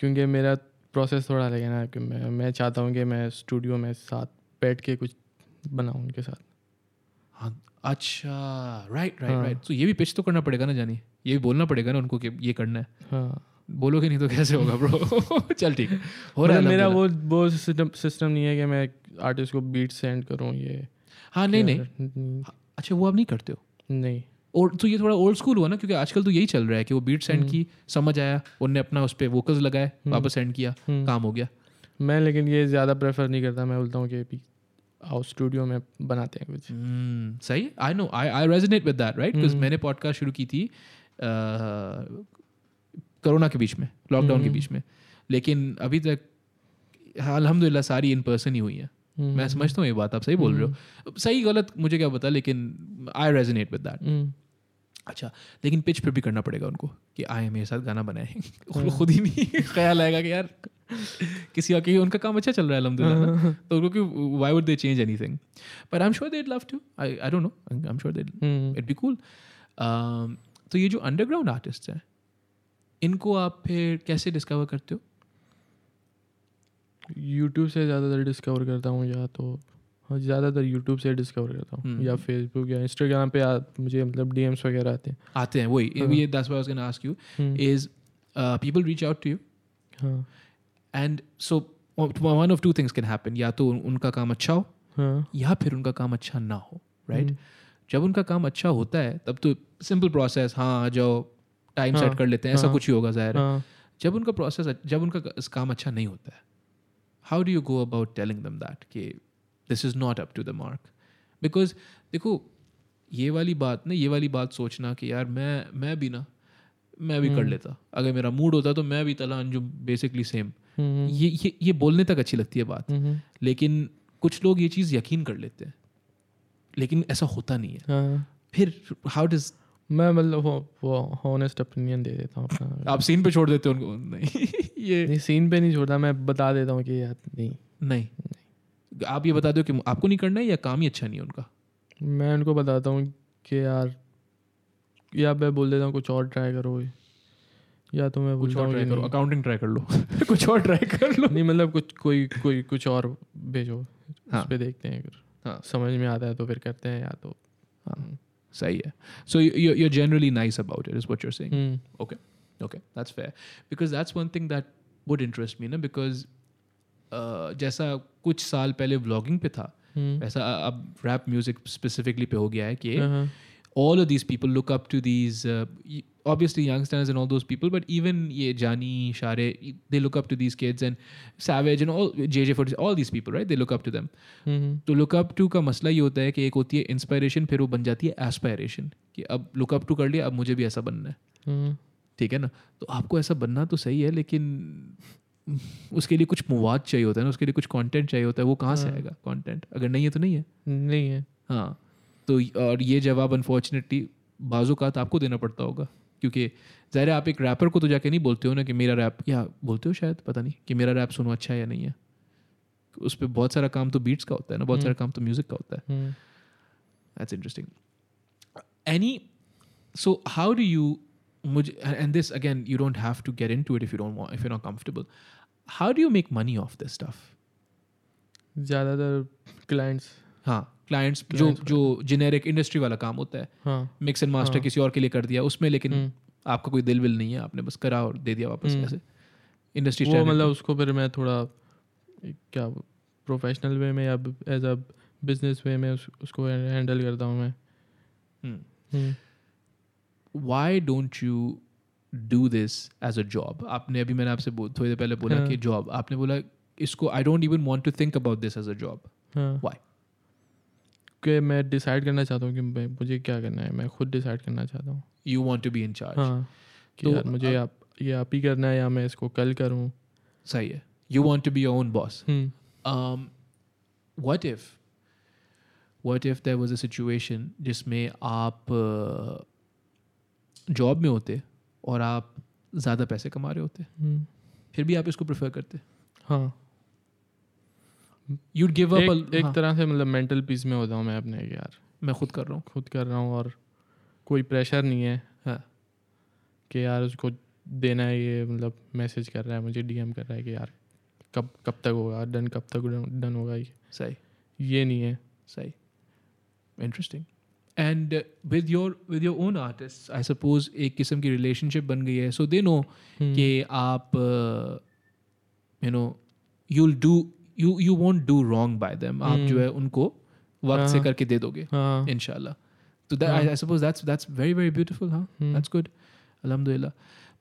क्योंकि मेरा प्रोसेस थोड़ा अलग है ना कि मैं मैं चाहता हूँ कि मैं स्टूडियो में साथ बैठ के कुछ बनाऊँ उनके साथ। हाँ अच्छा राइट राइट हाँ। राइट तो ये भी पिच तो करना पड़ेगा ना जानी? ये भी बोलना पड़ेगा ना उनको कि ये करना है। हाँ। बोलोगे नहीं तो कैसे होगा ब्रो चल ठीक है। हो रहा है मतलब मेरा वो वो सिस्टम सिस्टम नहीं है कि मैं आर्टिस्ट को बीट सेंड करूँ ये हाँ नहीं नहीं। नहीं अच्छा वो आप नहीं करते हो? नहीं। और तो ये थोड़ा ओल्ड स्कूल हुआ ना क्योंकि आजकल तो यही चल रहा है कि वो बीट सेंड हम्म। की समझ आया उनने अपना उस पर वोकल्स लगाए वापस सेंड किया हम्म। काम हो गया। मैं लेकिन ये ज़्यादा प्रेफर नहीं करता मैं बोलता हूँ कि आओ स्टूडियो में बनाते हैं कुछ। सही? I know I I resonate with that right because hmm. मैंने पॉडकास्ट शुरू की थी कोरोना के बीच में लॉकडाउन के हम्म। बीच में। लेकिन अभी तक अल्हम्दुलिल्लाह सारी इन पर्सन ही हुई है। हम्म, मैं समझता हूँ ये बात आप सही बोल रहे हो। सही गलत मुझे क्या पता लेकिन I resonate with that hmm, अच्छा लेकिन पिच फिर भी करना पड़ेगा उनको कि आए मेरे साथ गाना बनाए। हाँ। उनको खुद ही नहीं ख्याल आएगा कि यार किसी और के उनका काम अच्छा चल रहा है अलहमदिल्ला हाँ। तो क्योंकि why would they change anything but I am sure they love to I I don't know I am sure they hmm, it be cool तो ये जो अंडरग्राउंड आर्टिस्ट हैं इनको आप फिर कैसे डिस्कवर करते हो? यूट्यूब से ज़्यादातर डिस्कवर करता हूँ या तो हाँ, ज़्यादातर यूट्यूब से डिस्कवर करता हूँ। हम्म। या फेसबुक या इंस्टाग्राम पे आ, मुझे मतलब डीएम्स वगैरह आते हैं। आते हैं वही। हाँ। ये I was gonna ask you is people reach out to you हाँ। And so one of two things can happen या तो उनका काम अच्छा हो हाँ। या फिर उनका काम अच्छा ना हो राइट हम्म, जब उनका काम अच्छा होता है तब तो सिंपल प्रोसेस हाँ जाओ टाइम हाँ, सेट कर लेते हैं ऐसा हाँ, कुछ ही होगा ज़ाहिर है। हाँ। जब उनका प्रोसेस जब उनका काम अच्छा नहीं होता है how do you go about telling them that कि this is not up to the mark because देखो ये वाली बात ना ये वाली बात सोचना कि यार मैं मैं भी ना मैं भी कर हम्म। लेता। अगर मेरा मूड होता तो मैं भी तला अंजुम बेसिकली सेम हम्म, ये ये ये बोलने तक अच्छी लगती है बात। हम्म, लेकिन कुछ लोग ये चीज़ यकीन कर लेते हैं। लेकिन ऐसा होता नहीं है। हाँ। फिर हाउ डज मैं मतलब वो वो हॉनेस्ट ओपिनियन दे देता हूँ अपना। आप सीन पे छोड़ देते हो उनको? नहीं। ये नहीं सीन पे नहीं छोड़ता मैं बता देता हूँ कि यार नहीं। नहीं। आप ये बता दो कि आपको नहीं करना है या काम ही अच्छा नहीं है उनका? मैं उनको बताता हूँ कि यार या मैं बोल देता हूँ कुछ और ट्राई करो या। तो मैं कुछ और ट्राई करो अकाउंटिंग ट्राई कर लो। कुछ और ट्राई कर लो। नहीं मतलब कुछ कोई कोई कुछ और भेजो। हाँ। उस पे देखते हैं फिर। हाँ। समझ में आता है तो फिर करते हैं या तो। हाँ। सही है। So you you're generally nice about is what you're saying. Hmm, okay. Okay. That's fair. Because that's one thing that would interest me ना uh, जैसा कुछ साल पहले व्लॉगिंग पे था हम्म। वैसा अब रैप म्यूज़िक स्पेसिफिकली पे हो गया है कि all of people look up to these obviously youngsters and all those people but even ये जानी शारे they look up to these kids and savage and all J J for all these people right they look up to them तो look up to का मसला ये होता है कि एक होती है इंस्पायरेशन फिर वो बन जाती है एस्पायरेशन कि अब लुक अप टू कर लिया अब मुझे भी ऐसा बनना है। mm-hmm. ठीक है ना? तो आपको ऐसा बनना तो सही है लेकिन उसके लिए कुछ मवाद चाहिए होता है ना उसके लिए कुछ कंटेंट चाहिए होता है वो कहाँ से हाँ। आएगा कंटेंट अगर नहीं है तो नहीं है। नहीं है। हाँ तो और ये जवाब अनफॉर्चुनेटली बाजू का आपको देना पड़ता होगा क्योंकि ज़ाहिर आप एक रैपर को तो जाके नहीं बोलते हो ना कि मेरा रैप या बोलते हो शायद पता नहीं कि मेरा रैप सुनो अच्छा है या नहीं है। उस पर बहुत सारा काम तो बीट्स का होता है ना बहुत सारा काम तो म्यूज़िक का होता है। Hmm, That's interesting. Any, so how do you, मुझे- and this again, you don't have to get into it if you don't want, if you're not comfortable. How do you make money of this stuff? ज़्यादातर clients हाँ clients जो जो generic industry वाला काम होता है। Mix and master. किसी और के लिए कर दिया उसमें लेकिन हम्म, आपका कोई दिल विल नहीं है आपने बस करा और दे दिया वापस हम्म। ऐसे इंडस्ट्री वो मतलब उसको फिर मैं थोड़ा क्या प्रोफेशनल वे में या एज अ बिज़नेस वे में उस, उसको हैंडल करता हूँ मैं। हम्म, why don't you do this as a job आपने अभी मैंने आपसे थोड़ी देर पहले बोला हाँ। कि जॉब आपने बोला इसको I don't even want to think about this as a job Why? कि मैं डिसाइड करना चाहता हूँ कि मुझे क्या करना है? मैं खुद डिसाइड करना चाहता हूँ। You want to be in charge कि तो यार मुझे आप ये आप ही करना है या मैं इसको कल करूँ? सही है. You want to be your own boss hmm, if what if there was there was a situation जिसमें आप जॉब में होते और आप ज़्यादा पैसे कमा रहे होते। हम्म, फिर भी आप इसको प्रेफर करते। हाँ। यूड गिव अप एक, एक तरह से मतलब मेंटल पीस में होता हूँ मैं अपने यार। मैं खुद कर रहा हूँ। खुद कर रहा हूँ और कोई प्रेशर नहीं है। हाँ। कि यार उसको देना है ये मतलब मैसेज कर रहा है मुझे डीएम कर रहा है कि यार कब कब तक होगा डन कब तक डन होगा ये। सही। ये नहीं है। सही। Interesting and with your with your own artist I suppose एक किस्म की रिलेशनशिप बन गई है। सो दे नो कि आप you know you'll do you you want do wrong by them आप जो है उनको वक्त से हाँ। करके दे दोगे हाँ। I, I suppose that's that's very very beautiful huh Hmm. that's good. Alhamdulillah.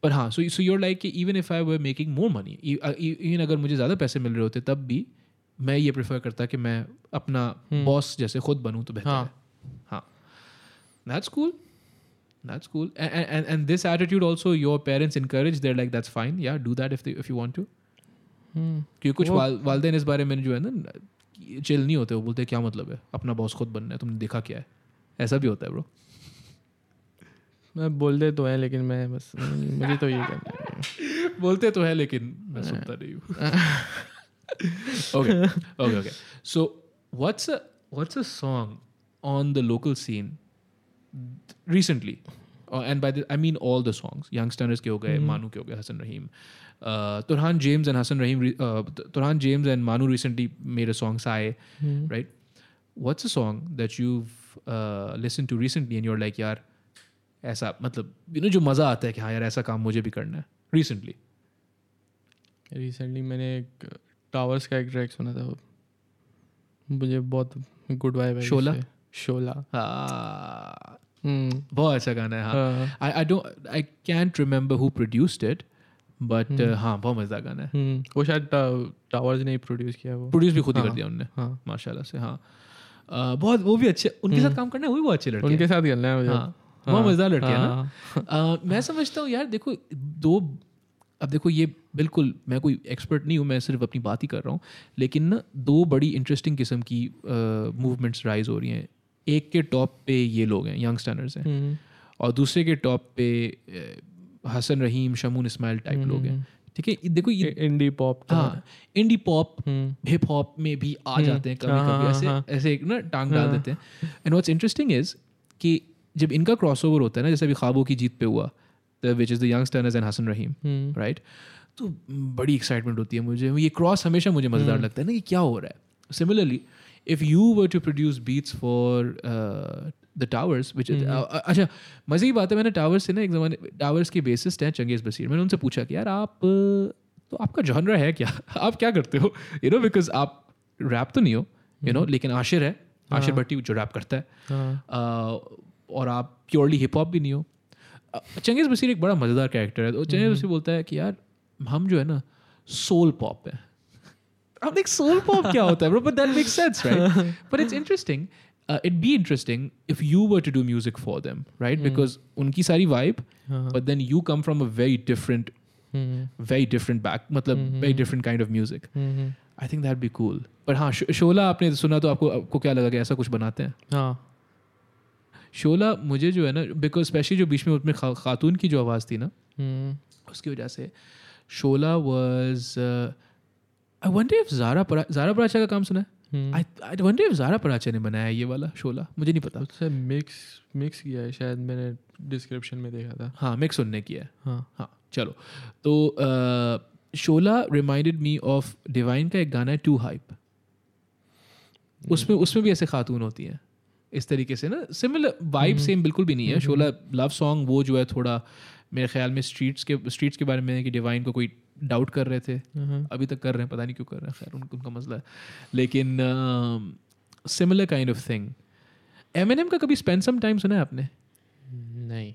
But हाँ so so you're like कि even if I were making more money e- uh, e- even अगर मुझे ज़्यादा पैसे मिल रहे होते तब भी मैं ये प्रेफर करता कि मैं अपना बॉस जैसे खुद बनूँ तो बेहतर हाँ। है। हाँ। that's cool that's cool and, and and this attitude also your parents encourage they're like that's fine yeah do that if they if you want to हम्म, क्योंकि कुछ वो- वाल, वालदेन इस बारे में जो है ना चिल नहीं होते वो बोलते हैं क्या मतलब है अपना बॉस खुद बनना है तुमने देखा क्या है ऐसा भी होता है ब्रो मैं बोलते तो है लेकिन मैं बस मुझे तो ये करना है बोलते तो है लेकिन मैं सुनता नहीं हूँ okay okay okay so what's a what's a song on the local scene recently uh, and by the I mean all the songs youngsters के हो गए मानू के हो गए हसन रहीम uh, Turhan James and Hassan Rahim re- uh, Turhan James and Manu recently made a song Sae right what's a song that you've uh, listened to recently and you're like यार ऐसा मतलब you know जो मज़ा आता है कि हाँ यार ऐसा काम मुझे भी करना है recently रिसेंटली मैंने एक टावर्स का एक ट्रैक सुना था वो मुझे बहुत गुड वाइब है शोला? इससे। शोला हाँ हम्म, बहुत अच्छा गाना है हाँ। हाँ, I I don't I can't remember who produced it but हाँ बहुत मज़ेदार गाना है। हम्म, वो शायद टावर्स ने प्रोड्यूस किया वो। प्रोड्यूस भी खुद ही कर हाँ, दिया उनने हाँ। माशाल्लाह से हाँ। बहुत वो भी अच्छे उनके साथ काम करना है वो भी बहुत अच्छे लड़के उनके साथ करना है हाँ बहुत मज़ेदार लड़के हैं ना। हाँ, मैं समझता हूँ यार देखो दो अब देखो ये बिल्कुल मैं कोई एक्सपर्ट नहीं हूँ मैं सिर्फ़ अपनी बात ही कर रहा हूँ लेकिन ना दो बड़ी इंटरेस्टिंग किस्म की मूवमेंट्स राइज हो रही हैं। एक के टॉप पे ये लोग हैं यंगस्टर्स हैं। हम्म, और दूसरे के टॉप पे हसन रहीम शमून इस्माइल टाइप लोग हैं। ठीक है देखो ये इंडी पॉप हाँ indie pop hmm, hip hop में भी आ जाते हैं कभी हाँ, कभी हाँ, ऐसे हाँ। ऐसे एक ना टांग डाल देते हैं। एंड व्हाट्स इंटरेस्टिंग इज़ कि जब इनका क्रॉसओवर होता है ना जैसे अभी ख्वाबों की जीत पे हुआ which is the youngsters and Hasan Raheem hmm, right तो बड़ी एक्साइटमेंट होती है मुझे। ये क्रॉस हमेशा मुझे मज़ेदार हम्म। लगता है ना कि क्या हो रहा है। Similarly if you were to produce beats for the towers which. अच्छा मज़े की बात है मैंने टावर्स से ना एक ज़माने टावर्स के बेसिस्ट हैं चंगेज़ बसीर मैंने उनसे पूछा कि यार आप uh, तो आपका जॉनरा है क्या? आप क्या करते हो? यू नो बिकॉज़ आप रैप तो नहीं हो यू नो लेकिन आशिर है आशिर भट्टी जो रैप करता है। हाँ, uh, और आप प्योरली हिप हॉप भी नहीं हो। चंगेज़ बसीर एक बड़ा मज़ेदार कैरेक्टर है तो चंगेज़ बसीर बोलता है कि यार हम जो है ना सोल पॉप है। I'm like soul pop क्या होता है bro but that makes sense right but it's interesting uh, it'd be interesting if you were to do music for them right mm. because उनकी सारी vibe हाँ, but then you come from a very different hmm, very different back मतलब very different kind of music hmm, I think that'd be cool पर हाँ शोला आपने सुना तो आपको आपको क्या लगा कि ऐसा कुछ बनाते हैं हाँ शोला मुझे जो है ना बिकॉज़ स्पेशली जो बीच में उसमें खा, खातून की जो आवाज़ थी ना हम्म, उसकी वजह से Shola was I wonder if Zara परा जारा पराचा का काम सुना है। I I wonder if Zara Paracha ने बनाया ये वाला शोला। मुझे नहीं पता। उससे मिक्स मिक्स किया है शायद मैंने डिस्क्रिप्शन में देखा था। हाँ मिक्स सुनने की है। हाँ। हाँ चलो। तो Shola reminded me of Divine का एक गाना है टू हाइप उसमें उसमें भी ऐसे खातून होती हैं। इस तरीके से ना सिमिलर वाइब सेम बिल्कुल भी नहीं है। शोला लव सॉन्ग वो जो है थोड़ा मेरे ख्याल में स्ट्रीट्स के स्ट्रीट्स के बारे में कि डिवाइन को कोई डाउट कर रहे थे। हाँ, अभी तक कर रहे हैं पता नहीं क्यों कर रहे हैं खैर उन, उनका मसला है। लेकिन similar kind of thing Eminem का कभी स्पेंड सम टाइम सुना है आपने? नहीं।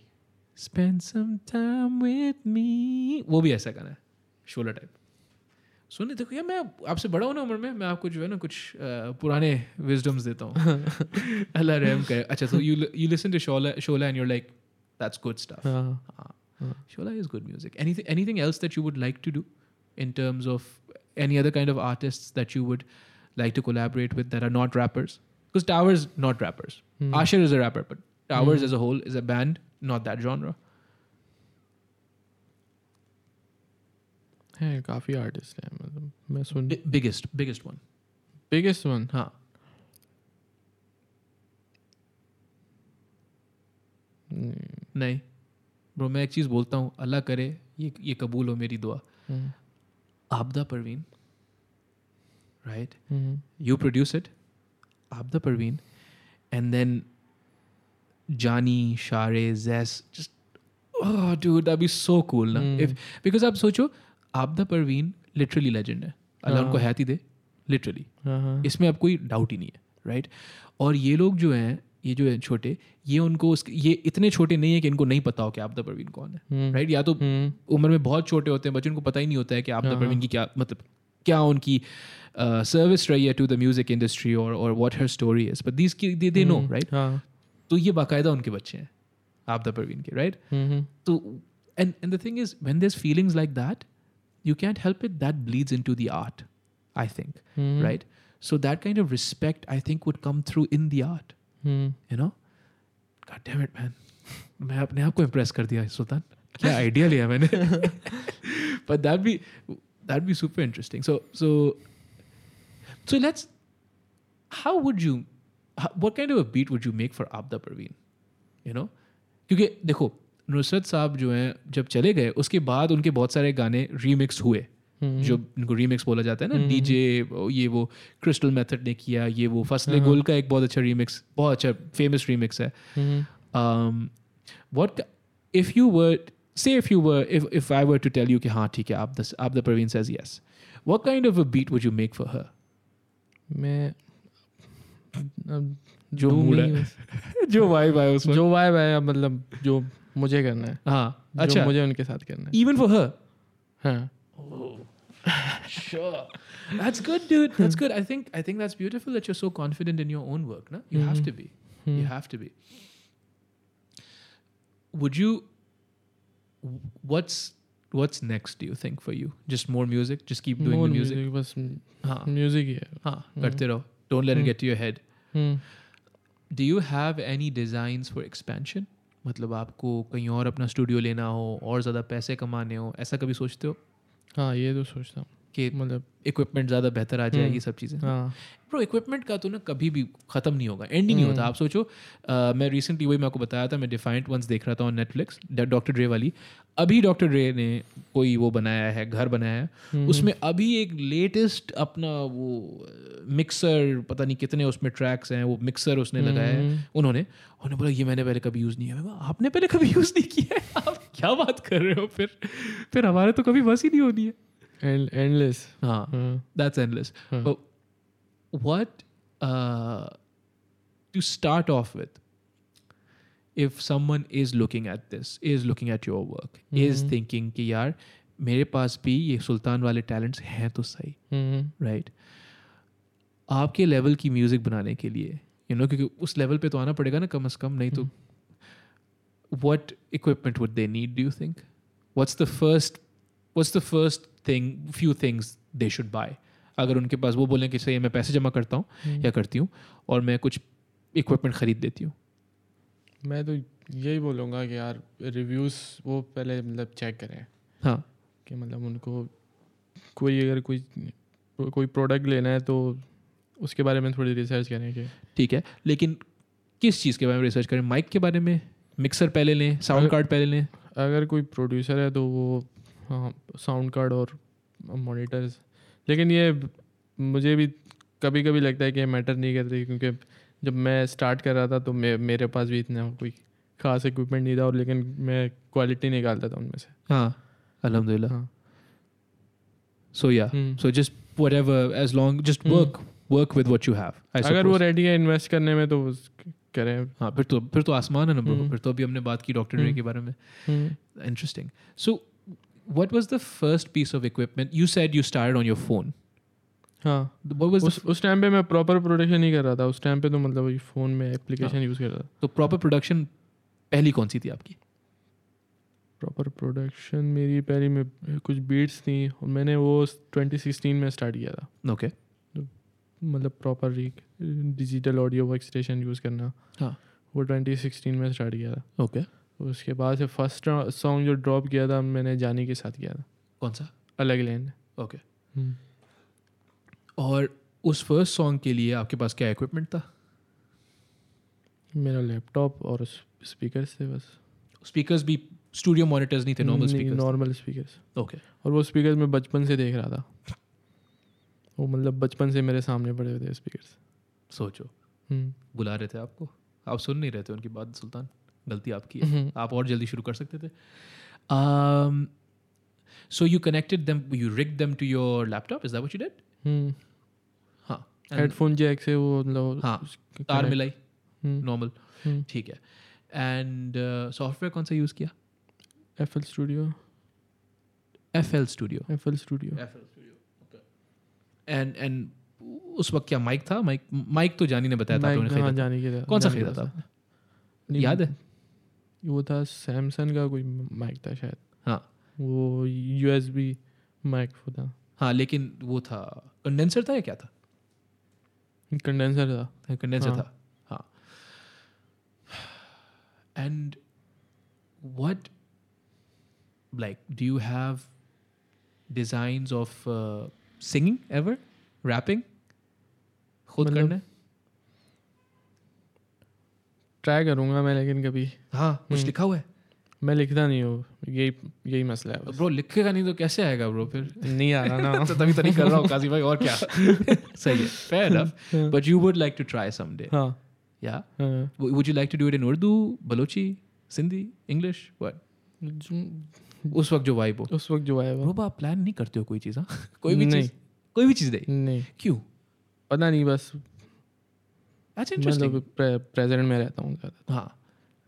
Spend some time with me वो भी ऐसा गाना है शोला टाइप सुनिए देखो यार मैं आपसे बड़ा हूँ ना उम्र में मैं आपको जो है ना कुछ अ, पुराने विजडम्स देता हूँ। अल्लाह रहम करे। अच्छा so you you listen to Shola Shola and you're like that's good stuff हाँ। Ah, Shola is good music. Anything anything else that you would like to do in terms of any other kind of artists that you would like to collaborate with that are not rappers? Because Towers not rappers. Asher is a rapper, but Towers as a whole is a band, not that genre. है काफ़ी artist हैं मतलब मैं सुन Bi- biggest, biggest one. Biggest one हाँ नहीं Bro मैं एक चीज़ बोलता हूँ अल्लाह करे ये ये कबूल हो मेरी दुआ। हम्म, Abida Parveen right you produce it abda parveen and then johnny share zes just oh dude that'd be so cool na? If because आप सोचो आपदा परवीन लिटरली लेजेंड है। अल्लाह उनको हाँ। हैती दे लिटरली हाँ, हाँ, इसमें अब कोई डाउट ही नहीं है राइट और ये लोग जो हैं ये जो है छोटे ये उनको ये इतने छोटे नहीं है कि इनको नहीं पता हो कि आपदा परवीन कौन है हम्म, राइट या तो हम्म, उम्र में बहुत छोटे होते हैं बच्चों को पता ही नहीं होता है कि आपदा हाँ, परवीन की क्या मतलब क्या उनकी सर्विस रही है टू द म्यूज़िक इंडस्ट्री और और what her story is but these they they know hmm, right हाँ, तो ये बाकायदा उनके बच्चे हैं आपदा परवीन के राइट हम्म, हम्म, तो and and the thing is when there feelings like that you can't help it that bleeds into the art I think right so that kind of respect I think think would come through in the you know god damn it man मैं अपने आप को impress कर दिया सुल्तान। क्या idea लिया मैंने? But that be that be super interesting so so so let's how would you what kind of beat would you make for आप द यू नो क्योंकि देखो नुसरत साहब जो हैं जब चले गए उसके बाद उनके बहुत सारे गाने रीमिक्स हुए। हम्म। जो इनको रीमिक्स बोला जाता है ना हम्म। डीजे ये वो क्रिस्टल मेथड ने किया ये वो फसले गोल हाँ। का एक बहुत अच्छा रीमिक्स बहुत अच्छा फ़ेमस रीमिक्स है। What if you were say if you were if if I were to tell you कि हाँ ठीक है आप दस Abida Parveen says yes what kind of a beat would you make for her मैं जो जो वाइब है उसमें। जो वाइब है मतलब जो मुझे करना है। हाँ अच्छा। मुझे उनके साथ करना है। इवन फॉर हर हाँ। oh। sure that's good dude that's good I think I think that's beautiful that you're so confident in your own work na? you have to be you have to be would you what's what's next do you think for you just more music just keep doing More the music music, बस हाँ music ही है हाँ करते रहो don't let it get to your head hmm, do you have any designs for expansion मतलब आपको कहीं और अपना स्टूडियो लेना हो और ज़्यादा पैसे कमाने हो ऐसा कभी सोचते हो हाँ ये तो सोचता हूँ। कि मतलब इक्विपमेंट ज़्यादा बेहतर आ जाए हम्म। ये सब चीज़ें। ब्रो इक्विपमेंट का तो ना कभी भी ख़त्म नहीं होगा एंड ही नहीं होता। आप सोचो अ, मैं रिसेंटली वही मैं आपको बताया था मैं डिफाइंट वंस देख रहा था ऑन नेटफ्लिक्स डॉक्टर ड्रे वाली। अभी डॉक्टर ड्रे ने कोई वो बनाया है घर बनाया है। उसमें अभी एक लेटेस्ट अपना वो मिक्सर पता नहीं कितने उसमें ट्रैक्स हैं वो मिक्सर उसने लगाया है उन्होंने। उन्होंने बोला ये मैंने पहले कभी यूज़ नहीं किया आपने पहले कभी यूज़ नहीं किया है? आप क्या बात कर रहे हो? फिर फिर हमारे तो कभी बस ही नहीं होनी है। एंड एंडलेस हाँ हाँ that's endless. Hmm. But what uh, to start off with, if someone is looking at this, is looking at your work, is thinking कि यार मेरे पास भी ये सुल्तान वाले टैलेंट्स हैं तो सही हम्म, राइट आपके लेवल की म्यूजिक बनाने के लिए यू नो क्योंकि उस लेवल पे तो आना पड़ेगा ना कम से कम नहीं तो what equipment would they need do you think what's the first what's the first thing few things they should buy. अगर उनके पास वो बोलें कि सही मैं पैसे जमा करता हूँ या करती हूँ और मैं कुछ इक्विपमेंट खरीद देती हूँ. मैं तो यही बोलूँगा कि यार रिव्यूज़ वो पहले मतलब चेक करें। हाँ। कि मतलब उनको कोई अगर कोई कोई प्रोडक्ट लेना है तो उसके बारे में थोड़ी रिसर्च करें कि। ठीक है लेकिन किस चीज़ के बारे में रिसर्च करें? माइक के बारे में? मिक्सर पहले लें साउंड कार्ड पहले लें? अगर कोई प्रोड्यूसर है तो वो हाँ साउंड कार्ड और मॉनिटर्स लेकिन ये मुझे भी कभी कभी लगता है कि ये मैटर नहीं करती क्योंकि जब मैं स्टार्ट कर रहा था तो मे, मेरे पास भी इतना कोई खास इक्विपमेंट नहीं था और लेकिन मैं क्वालिटी निकालता था उनमें से। हाँ अलहमदिल्ला हाँ। सो या हम्म। So just whatever as long just hmm. Work with what you have I अगर वो रेडी है इन्वेस्ट करने में तो करें। हाँ फिर तो फिर तो आसमान है नंबर हम्म। फिर तो अभी हमने बात की डॉक्टर हम्म। के बारे में। Interesting so so what was the first piece of equipment? You said you started on your phone. हाँ। उस उस टाइम पे मैं प्रॉपर प्रोडक्शन नहीं कर रहा था। उस टाइम पे तो मतलब फ़ोन में एप्लीकेशन यूज़ कर रहा था। तो proper production पहली कौन सी थी आपकी? प्रॉपर प्रोडक्शन मेरी पहली में कुछ बीट्स थी। और मैंने वो 2016 में स्टार्ट किया था। ओके मतलब proper digital audio workstation use करना। हाँ। वो 2016 में स्टार्ट किया था। Okay. उसके बाद से फ़र्स्ट सॉन्ग जो ड्रॉप किया था मैंने जानी के साथ किया था। कौन सा? अलग लेन ओके और उस फ़र्स्ट सॉन्ग के लिए आपके पास क्या इक्विपमेंट था? मेरा लैपटॉप और स्पीकर थे बस। स्पीकर्स भी स्टूडियो मॉनिटर्स नहीं थे normal speakers normal speakers okay और वो स्पीकर मैं बचपन से देख रहा था। वो मतलब बचपन से मेरे सामने पड़े हुए थे स्पीकर्स सोचो। हम्म। बुला रहे थे आपको? आप सुन नहीं रहे थे उनकी बात सुल्तान? गलती आपकी है। आप और जल्दी शुरू कर सकते थे। You connected them you rigged them to your laptop is that what you हम्म। हाँ। हेडफोन जैक से वो मतलब हाँ तार मिलाई। Hmm, normal hmm. ठीक है। एंड सॉफ्टवेयर कौन सा यूज़ किया? FL studio F L studio FL studio F L studio and and उस वक्त क्या माइक था? माइक माइक तो जानी ने बताया था आपने हाँ खरीदा कौन सा खरीदा था याद है? वो था सैमसंग का कोई माइक था शायद। हाँ। वो यू एस बी माइक वो था। हाँ लेकिन वो था कंडेंसर था या क्या था? कंडेंसर था। कंडेंसर हाँ। था। हाँ। And what like do you have designs of uh, singing ever? Rapping? खुद मतलब- करना? है ट्राई करूँगा मैं लेकिन कभी। हाँ कुछ हम्म। लिखा हुआ है? मैं लिखता नहीं हूँ यही यही मसला है ब्रो लिखेगा नहीं तो कैसे आएगा ब्रो फिर? नहीं आ रहा ना। तो तभी तो नहीं कर रहा हूँ काजी भाई और क्या? सही है fair enough. but you would like to try someday. हाँ। हाँ। W- would you like to do it in Urdu Balochi Sindhi English? What? उस वक्त जो वाइब हो। उस वक्त जो आया वो ब्रो आप प्लान नहीं करते हो कोई चीज़ हाँ? कोई भी नहीं। चीज़ कोई भी चीज़ नहीं। क्यों? पता नहीं बस अच्छा इंटरेस्टिंग मतलब प्रेजेंट में रहता हूँ ज़्यादा हाँ।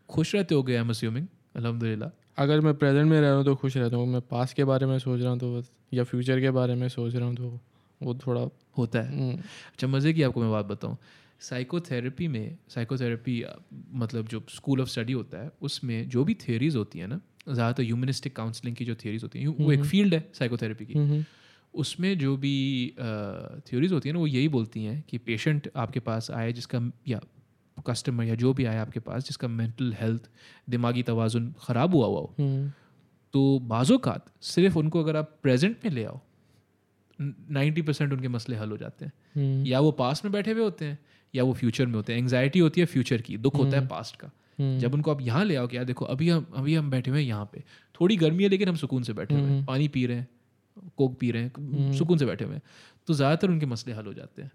खुश रहते हो गए आई एम अज्यूमिंग अल्हम्दुलिल्लाह। अगर मैं प्रेजेंट में रह रहा हूँ तो खुश रहता हूँ। मैं पास के बारे में सोच रहा हूँ तो बस या फ्यूचर के बारे में सोच रहा हूँ तो वो थोड़ा होता है। हम्म, अच्छा मज़े की आपको मैं बात बताऊँ। साइकोथेरेपी में साइकोथेरेपी मतलब जो स्कूल ऑफ़ स्टडी होता है उसमें जो भी थियोरीज होती है ना ज़्यादातर ह्यूमनिस्टिक काउंसलिंग की जो थियोरीज होती हैं वो एक हम्म। फ़ील्ड है साइकोथेरेपी की। हम्म, उसमें जो भी थ्योरीज होती हैं ना वो यही बोलती हैं कि पेशेंट आपके पास आए जिसका या कस्टमर या जो भी आए आपके पास जिसका मेंटल हेल्थ दिमागी तोज़ुन ख़राब हुआ हुआ हो। हम्म, तो बाज़ात सिर्फ़ उनको अगर आप प्रेजेंट में ले आओ नाइन्टी परसेंट उनके मसले हल हो जाते हैं। हम्म, या वो पास्ट में बैठे हुए होते हैं या वो फ्यूचर में होते हैं। एंग्जाइटी होती है फ्यूचर की दुख होता है। पास्ट का। हम्म, जब उनको आप यहाँ ले आओ कि यार देखो अभी हम अभी हम बैठे हुए हैं यहाँ पे। थोड़ी गर्मी है लेकिन हम सुकून से बैठे हुए हैं। पानी पी रहे हैं। कोक पी रहे हैं सुकून से बैठे हुए हैं। तो ज़्यादातर उनके मसले हल हो जाते हैं।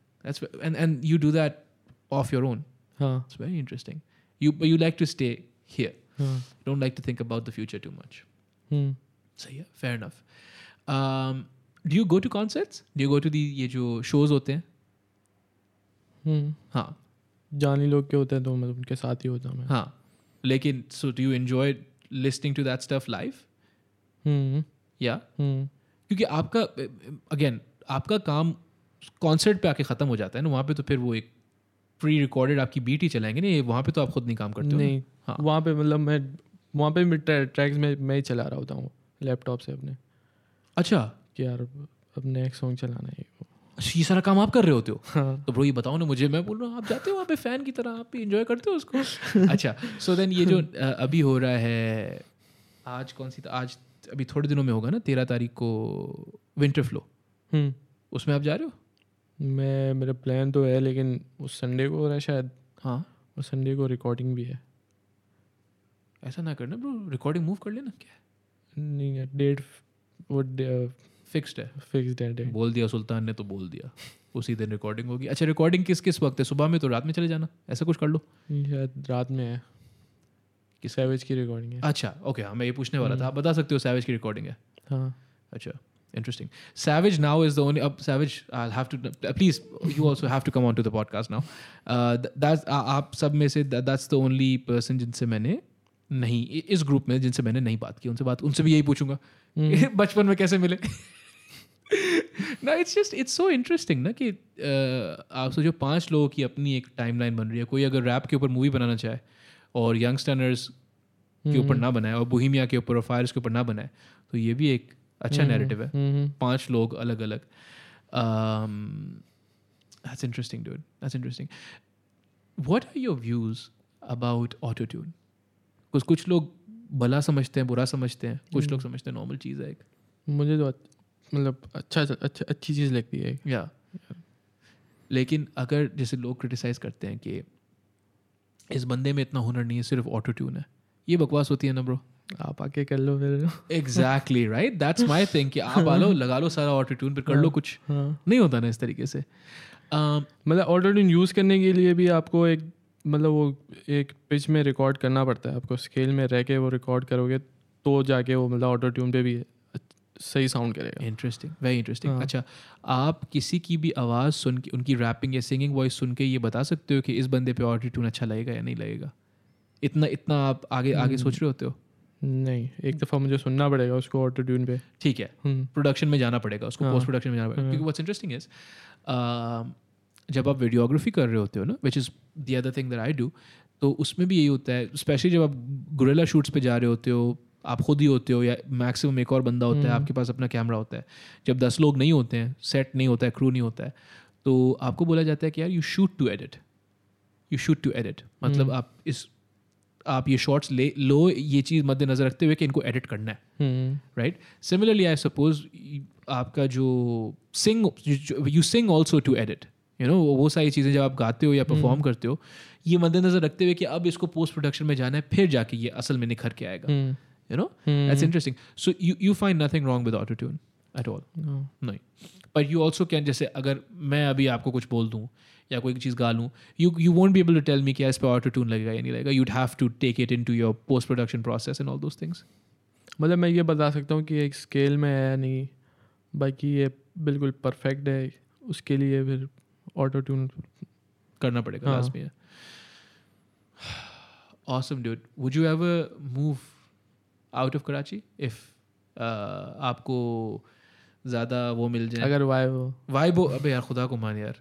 And and you do that of your own हाँ। It's very interesting you you like to stay here don't like to think about the future too much hmm, सही है fair enough do you go to concerts do you go to the ये जो shows होते हैं? हम्म। हाँ। जानी लोग के होते हैं तो मतलब उनके साथ ही होता हूँ हाँ। लेकिन so do you enjoy listening to that stuff hmm, या हम्म, क्योंकि आपका अगेन आपका काम कॉन्सर्ट पे आके ख़त्म हो जाता है ना वहाँ पे तो फिर वो एक प्री रिकॉर्डेड आपकी बीट ही चलाएँगे नहीं वहाँ पे तो आप खुद नहीं काम करते नहीं हाँ। वहाँ पे मतलब मैं वहाँ पे ट्रैक्स में मैं ही चला रहा होता हूँ लैपटॉप से अपने। अच्छा। कि यार अब नेक्स्ट सॉन्ग चलाना है। अच्छा, ये सारा काम आप कर रहे होते हो? हाँ। तो ब्रो ये बताओ ना मुझे मैं बोल रहा हूँ आप जाते हो वहाँ पे फ़ैन की तरह आप भी इंजॉय करते हो उसको? अच्छा सो देन ये जो अभी हो रहा है आज कौन सी आज अभी थोड़े दिनों में होगा ना तेरह तारीख को विंटर फ्लो हम्म, उसमें आप जा रहे हो? मैं मेरा प्लान तो है लेकिन उस संडे को हो रहा है शायद। हाँ। और संडे को रिकॉर्डिंग भी है। ऐसा ना करना ब्रो रिकॉर्डिंग मूव कर लेना क्या? नहीं है डेट वो फिक्स्ड है। फिक्स डेट है बोल दिया सुल्तान ने तो बोल दिया। उसी दिन रिकॉर्डिंग होगी। अच्छा रिकॉर्डिंग किस किस वक्त है? सुबह में तो रात में चले जाना। ऐसा कुछ कर लो। शायद रात में है। कि सैवेज की रिकॉर्डिंग है। अच्छा ओके हाँ मैं ये पूछने वाला था। आप बता सकते हो सैवेज की रिकॉर्डिंग है? हाँ। अच्छा interesting. Savage now is the only uh, savage i'll have to uh, please you also have to come on to the podcast now. Uh, that's uh, आप सब में से that's the only person जिनसे मैंने नहीं इस ग्रुप में जिनसे मैंने नहीं बात की उनसे बात उनसे भी यही पूछूँगा। बचपन में कैसे मिले? ना it's just it's so interesting ना कि uh, आप सोचो पाँच लोगों की अपनी एक टाइमलाइन बन रही है। कोई अगर रैप के ऊपर मूवी बनाना चाहे और यंगस्टर्नर्स के ऊपर ना बनाए और बोहिमिया के ऊपर और फायर्स के ऊपर ना बनाए। तो ये भी एक अच्छा नैरेटिव है। हम्म, पाँच लोग अलग अलग that's interesting dude. That's interesting. What are your views about auto कुछ कुछ लोग भला समझते हैं बुरा समझते हैं। कुछ लोग समझते हैं नॉर्मल चीज़ है एक। मुझे तो मतलब अच्छा अच्छा अच्छी चीज़ लगती है या लेकिन अगर जैसे लोग क्रिटिसाइज करते हैं कि इस बंदे में इतना हुनर नहीं है सिर्फ़ ऑटो ट्यून है। ये बकवास होती है ना ब्रो आप आके कर लो फिर। Exactly right that's my thing कि आप आ लो लगा लो सारा ऑटो ट्यून फिर कर लो कुछ। हाँ। नहीं होता ना इस तरीके से। Um, मतलब ऑटो ट्यून यूज़ करने के लिए भी आपको एक मतलब वो एक पिच में रिकॉर्ड करना पड़ता है। आपको स्केल में रह के वो रिकॉर्ड करोगे तो जाके वो मतलब ऑटो ट्यून पे भी सही साउंड करेगा इंटरेस्टिंग वेरी इंटरेस्टिंग हाँ। अच्छा आप किसी की भी आवाज़ सुन के उनकी रैपिंग या सिंगिंग वॉइस सुन के ये बता सकते हो कि इस बंदे पे ऑटो ट्यून अच्छा लगेगा या नहीं लगेगा इतना इतना आप आगे आगे हम्म। सोच रहे होते हो नहीं एक दफ़ा मुझे सुनना पड़ेगा उसको ऑटो ट्यून पे ठीक है प्रोडक्शन में जाना पड़ेगा उसको हाँ। पोस्ट प्रोडक्शन में जाना पड़ेगा हाँ। क्योंकि व्हाट्स इंटरेस्टिंग इज़ जब आप वीडियोग्राफी कर रहे होते हो ना which is the other thing that I do तो उसमें भी यही होता है स्पेशली जब आप गुरेला शूट्स पे जा रहे होते हो आप खुद ही होते हो या मैक्सिमम एक और बंदा होता है हम्म। आपके पास अपना कैमरा होता है। जब दस लोग नहीं होते हैं सेट नहीं होता है क्रू नहीं होता है तो आपको बोला जाता है कि यार you shoot to edit you shoot to edit मतलब हम्म। आप इस आप ये शॉर्ट्स ले लो ये चीज़ मद्देनज़र रखते हुए कि इनको एडिट करना है। Hmm, right similarly I suppose आपका जो sing you sing also to edit you know वो सारी चीज़ें जब आप गाते हो या परफॉर्म करते हो ये मद्देनजर रखते हुए कि अब इसको पोस्ट प्रोडक्शन में जाना है फिर जाके ये असल में निखर के आएगा। हम्म, you know hmm, that's interesting so you you find nothing wrong with auto tune at all हाँ, नहीं पर यू ऑल्सो कैन जैसे अगर मैं अभी आपको कुछ बोल दूँ या कोई चीज़ गा लूँ you you won't be able to tell me कि इस पर ऑटो ट्यून लगेगा या नहीं लगेगा you'd have to take it in to your post production process and all those things मतलब मैं ये बता सकता हूँ कि एक स्केल में है या नहीं बाकी ये बिल्कुल परफेक्ट है उसके लिए फिर ऑटो ट्यून करना पड़ेगा हाँ। लाजमी है awesome dude. Would you ever move off Karachi if आपको ज़्यादा वो मिल जाए। अगर वाई हो। वाइब हो अबे यार खुदा को मान यार।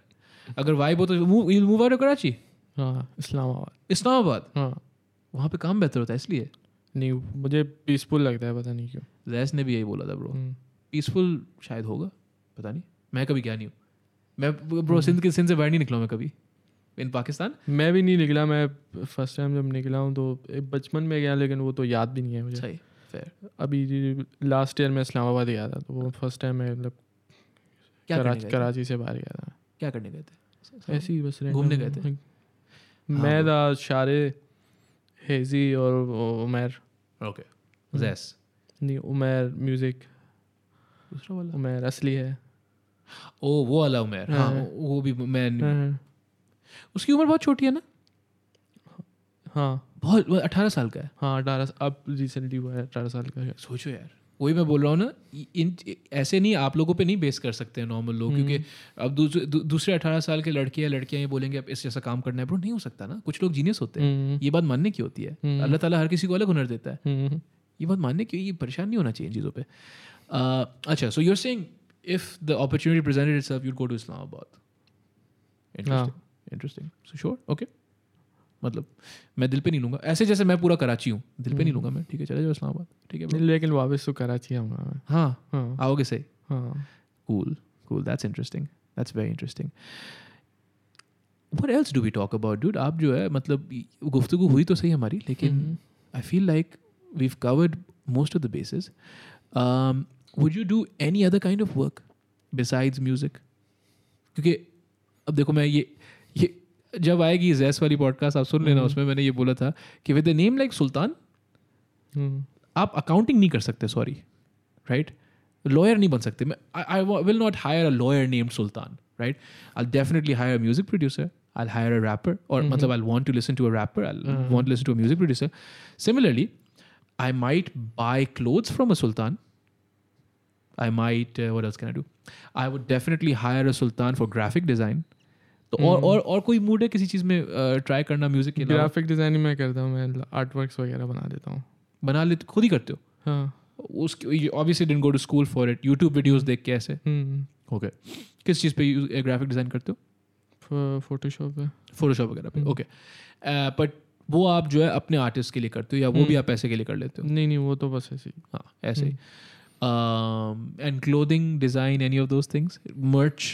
अगर वाइब हो तो move you move out of Karachi हाँ इस्लामाबाद। इस्लामाबाद? हाँ। वहाँ पे काम बेहतर होता है इसलिए? नहीं मुझे पीसफुल लगता है पता नहीं क्यों। जैस ने भी यही बोला था ब्रो हम्म, पीसफुल शायद होगा पता नहीं। मैं कभी क्या नहीं हूँ। मैं ब्रो सिंध के सिंध से बाहर नहीं निकला मैं कभी। इन पाकिस्तान? मैं भी नहीं निकला मैं फ़र्स्ट टाइम जब निकला हूँ तो बचपन में गया लेकिन वो तो याद भी नहीं है मुझे। सही फेयर अभी लास्ट ईयर में इस्लामाबाद गया था तो वो फ़र्स्ट टाइम मैं मतलब कराची कराची से बाहर गया था। क्या करने गए थे? ऐसे ही बस घूमने गए थे? मैं हाँ, था शारे हेजी और उमर। ओके जैस नहीं उमर म्यूज़िक दूसरा वाला? उमर असली है। ओ वो वाला उमेर। हाँ। हाँ। वो भी मैं हाँ, उसकी उम्र बहुत छोटी है ना? हाँ। बहुत अठारह साल का है। हाँ अठारह अब रिसेंटली हुआ है अठारह साल का सोचो यार वही मैं बोल रहा हूँ ना इन ऐसे नहीं आप लोगों पे नहीं बेस कर सकते हैं नॉर्मल लोग क्योंकि अब दूसरे दूसरे अठारह साल के लड़के या लड़कियाँ ये बोलेंगे अब इस जैसा काम करना है। ब्रो नहीं हो सकता ना। कुछ लोग जीनियस होते हैं। हम्म, ये बात मानने की होती है। हम्म। अल्लाह ताला हर किसी को अलग हुनर देता है। हम्म, ये बात मानने की ये परेशान नहीं होना चाहिए इन चीज़ों पे। Uh, अच्छा so you're saying if the opportunity presented itself you'd go to Islamabad interesting so sure okay मतलब मैं दिल पे नहीं लूँगा। ऐसे जैसे मैं पूरा कराची हूँ। दिल पे नहीं हम्म। लूँगा मैं। ठीक है चले जाओ इस्लामाबाद। ठीक है लेकिन वापस तो कराची आऊँगा हाँ। हाँ। आओगे सही? हाँ। Cool cool that's interesting that's very interesting what else do we talk about dude आप जो है मतलब गुफ्तु हुई तो सही हमारी लेकिन I feel like we covered most of the basis would you do any other kind of work besides music क्योंकि अब देखो मैं ये ये जब आएगी जैस वाली पॉडकास्ट आप सुन लेना हम्म। उसमें मैंने ये बोला था कि विद नेम लाइक सुल्तान आप अकाउंटिंग नहीं कर सकते सॉरी राइट लॉयर नहीं बन सकते। I will not hire a lawyer name Sultan right I definitely hire a music producer I hire a rapper और मतलब I want to listen to a rapper I want listen to a producer similarly I might buy clothes from a Sultan I might what I do I would definitely hire a Sultan for graphic design तो और और और कोई mood है किसी चीज़ में try करना music के ग्राफिक डिज़ाइनिंग मैं करता हूँ मैं आर्ट वर्क्स वगैरह बना देता हूँ। बना लेते खुद ही करते हो? हाँ। उसके obviously didn't go to school for it YouTube videos देख के ऐसे? हम्म, ओके किस चीज़ पे ग्राफिक डिज़ाइन करते हो? फोटोशॉप है फोटोशॉप वगैरह पे। हम्म। ओके बट वो आप जो है अपने आर्टिस्ट के लिए करते हो या वो भी आप पैसे के लिए कर लेते हो? नहीं नहीं वो तो बस ऐसे ही। हाँ ऐसे ही। And clothing design any of those things merch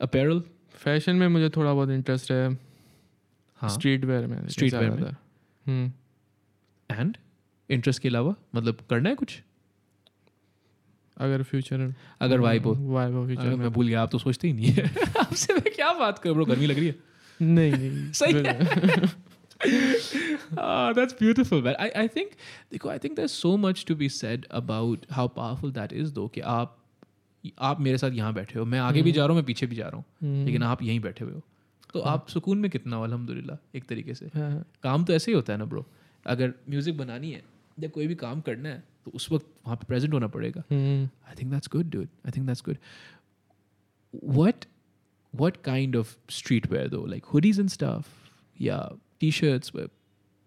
apparel fashion में मुझे थोड़ा बहुत इंटरेस्ट है। हाँ। स्ट्रीट वेयर में Street wear में। हम्म। एंड इंटरेस्ट के अलावा? मतलब करना है कुछ? अगर फ्यूचर अगर वाइब हो। वाइब हो फ्यूचर में। मैं भूल गया आप तो सोचते ही नहीं है। आपसे मैं क्या बात कर ब्रो? गर्मी लग रही है। नहीं नहीं सही फिर- Ah, that's beautiful, man. I, I think, देखो, I think there's so much to be said about how powerful that is, though, कि आप आप मेरे साथ यहाँ बैठे हो मैं आगे भी हम्म। जा रहा हूँ मैं पीछे भी जा रहा हूँ हम्म। लेकिन आप यहीं बैठे हुए हो। तो हाँ। आप सुकून में कितना हो अलहमदिल्ला एक तरीके से। हाँ, हाँ। काम तो ऐसे ही होता है ना ब्रो अगर म्यूज़िक बनानी है या कोई भी काम करना है तो उस वक्त वहाँ पे प्रेजेंट होना पड़ेगा। I think that's good dude I think that's good what what kind of street wear though like hoodies T shirts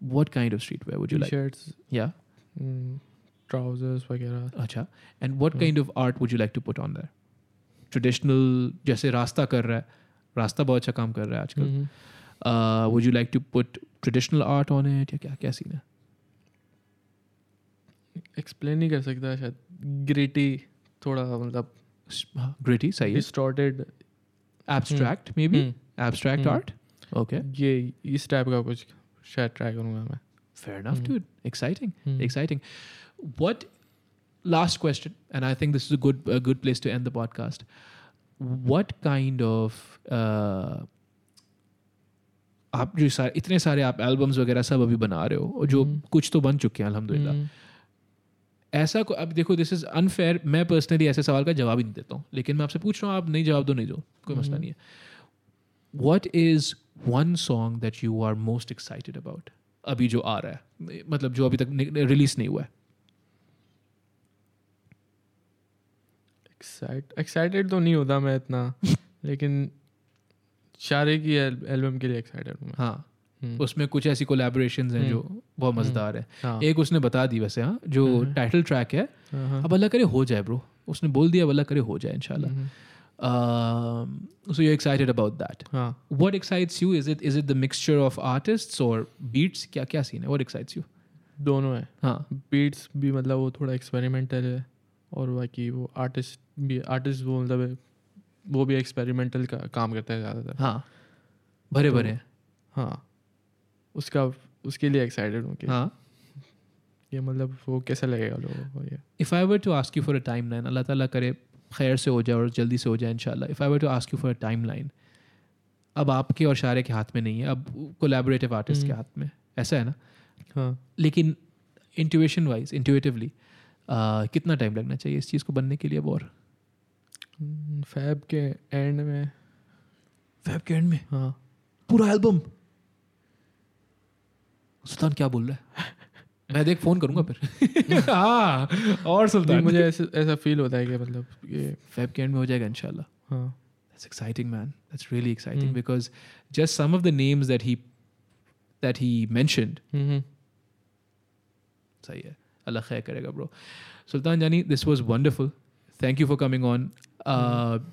what kind of street wear would you shirts या ट्राउजर्स वगैरह। अच्छा and what kind of art would you like to put on there traditional जैसे रास्ता कर रहा है रास्ता बहुत अच्छा काम कर रहा है आजकल। Would you like to put traditional art on it या क्या क्या सीन है? एक्सप्लेन नहीं कर सकता शायद ग्रेटी थोड़ा मतलब ग्रेटी हाँ, सही distorted abstract may be abstract art okay ये इस टाइप का कुछ शायद ट्राई करूँगा मैं। Fair enough, Mhm. dude. Exciting, Mhm. exciting. What? Last question, and I think this is a good a good place to end the podcast. What kind of uh, आप जो सारे इतने सारे आप एल्बम्स वगैरह सब अभी बना रहे हो और जो हम्म। कुछ तो बन चुके हैं अल्हम्दुलिल्लाह हम्म, ऐसा को अब देखो दिस इज़ अनफेयर मैं पर्सनली ऐसे सवाल का जवाब ही नहीं देता हूँ लेकिन मैं आपसे पूछ रहा हूँ आप नहीं जवाब दो नहीं दो कोई मसला हम्म। नहीं है what is one song that you are most excited about अभी जो आ रहा है मतलब जो अभी तक रिलीज़ नहीं हुआ है। एक्साइटेड तो नहीं होता मैं इतना लेकिन शारे की एल्बम के लिए एक्साइटेड हूँ हाँ हम्म, उसमें कुछ ऐसी कोलेबोरेशन हैं जो बहुत मज़ेदार है। हाँ, एक उसने बता दी वैसे हाँ जो हम्म। टाइटल ट्रैक है हाँ, हाँ, अब अल्लाह करे हो जाए ब्रो उसने बोल दिया अब अल्लाह करे हो जाए इंशाल्लाह। हम्म, so you excited about that हाँ what excites you? Is it is it the mixture of artists or beats? क्या क्या सीन है what excites you? दोनों है। हाँ बीट्स भी मतलब वो थोड़ा एक्सपेरिमेंटल है और बाकी वो आर्टिस्ट भी आर्टिस्ट वो मतलब वो भी एक्सपेरिमेंटल का काम करता है ज़्यादातर। हाँ भरे तो- भरे हैं। हाँ। उसका उसके लिए एक्साइटेड हूँ कि हाँ ये मतलब वो कैसा लगेगा लोगों को ये। If I were to ask you for a timeline अल्लाह ताला करे खैर से हो जाए और जल्दी से हो जाए इंशाल्लाह। If I were to ask you for a timeline अब आपके और शारे के हाथ में नहीं है अब कोलैबोरेटिव आर्टिस्ट के हम्म। हाथ में। ऐसा है ना? हाँ। लेकिन इंट्यूएशन वाइज इंट्यूटिवली कितना टाइम लगना चाहिए इस चीज़ को बनने के लिए अब और? फैब के एंड में। फैब के एंड में? हाँ। पूरा एल्बम सुल्तान क्या बोल रहा है? मैं देख फ़ोन करूँगा फिर। हाँ और सुल्तान। मुझे ऐसे ऐसा फील होता है कि मतलब ये फेब के एंड में हो जाएगा इंशाल्लाह। हाँ। Man. That's really exciting Hmm. because just some of the names that he that he mentioned. हम्म, सही है। अल्लाह खैर करेगा bro Sultan Jani this was wonderful thank you for coming on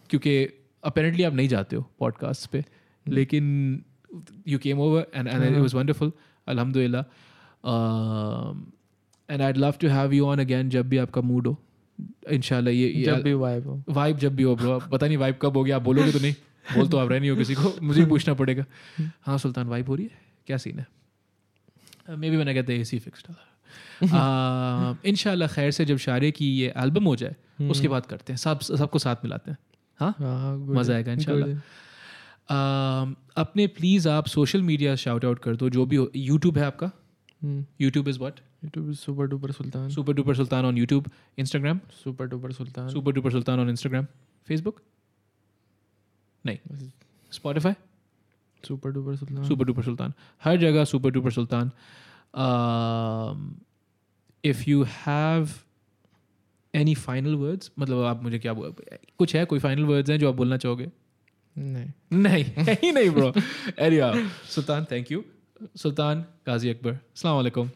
क्योंकि अपेरेंटली आप नहीं जाते हो पॉडकास्ट पे लेकिन you came over and and it हाँ। वाज वंडरफुल अल्हम्दुलिल्लाह and I love to have you on again जब भी आपका मूड हो। इनशाला ये, ये जब भी वाइब हो। वाइब जब भी हो ब्रो पता नहीं वाइब कब होगी आप बोलोगे तो नहीं। बोल तो आप रह नहीं हो किसी को। मुझे ही पूछना पड़ेगा। हाँ सुल्तान वाइब हो रही है? क्या सीन है? मे बी मैंने कहते ए सी फिक्सड इनशाला खैर से जब शारे की ये एल्बम हो जाए उसके बाद करते हैं। सब सबको साथ मिलाते हैं। हाँ? हाँ मज़ा आएगा good इंशाल्लाह। अपने प्लीज़ आप सोशल मीडिया शाउट आउट कर दो। जो भी हो यूट्यूब है आपका? हम्म, YouTube is what YouTube is super duper Sultan super duper Sultan on YouTube Instagram super duper Sultan super duper Sultan on Instagram Facebook नहीं Spotify super duper Sultan super duper Sultan हर जगह super duper Sultan if you have any final words मतलब आप मुझे क्या बोल कुछ है कोई फाइनल वर्ड्स हैं जो आप बोलना चाहोगे? नहीं। नहीं नहीं ब्रो एरिया सुल्तान थैंक यू सुल्तान गाजी अकबर। वालेकुम।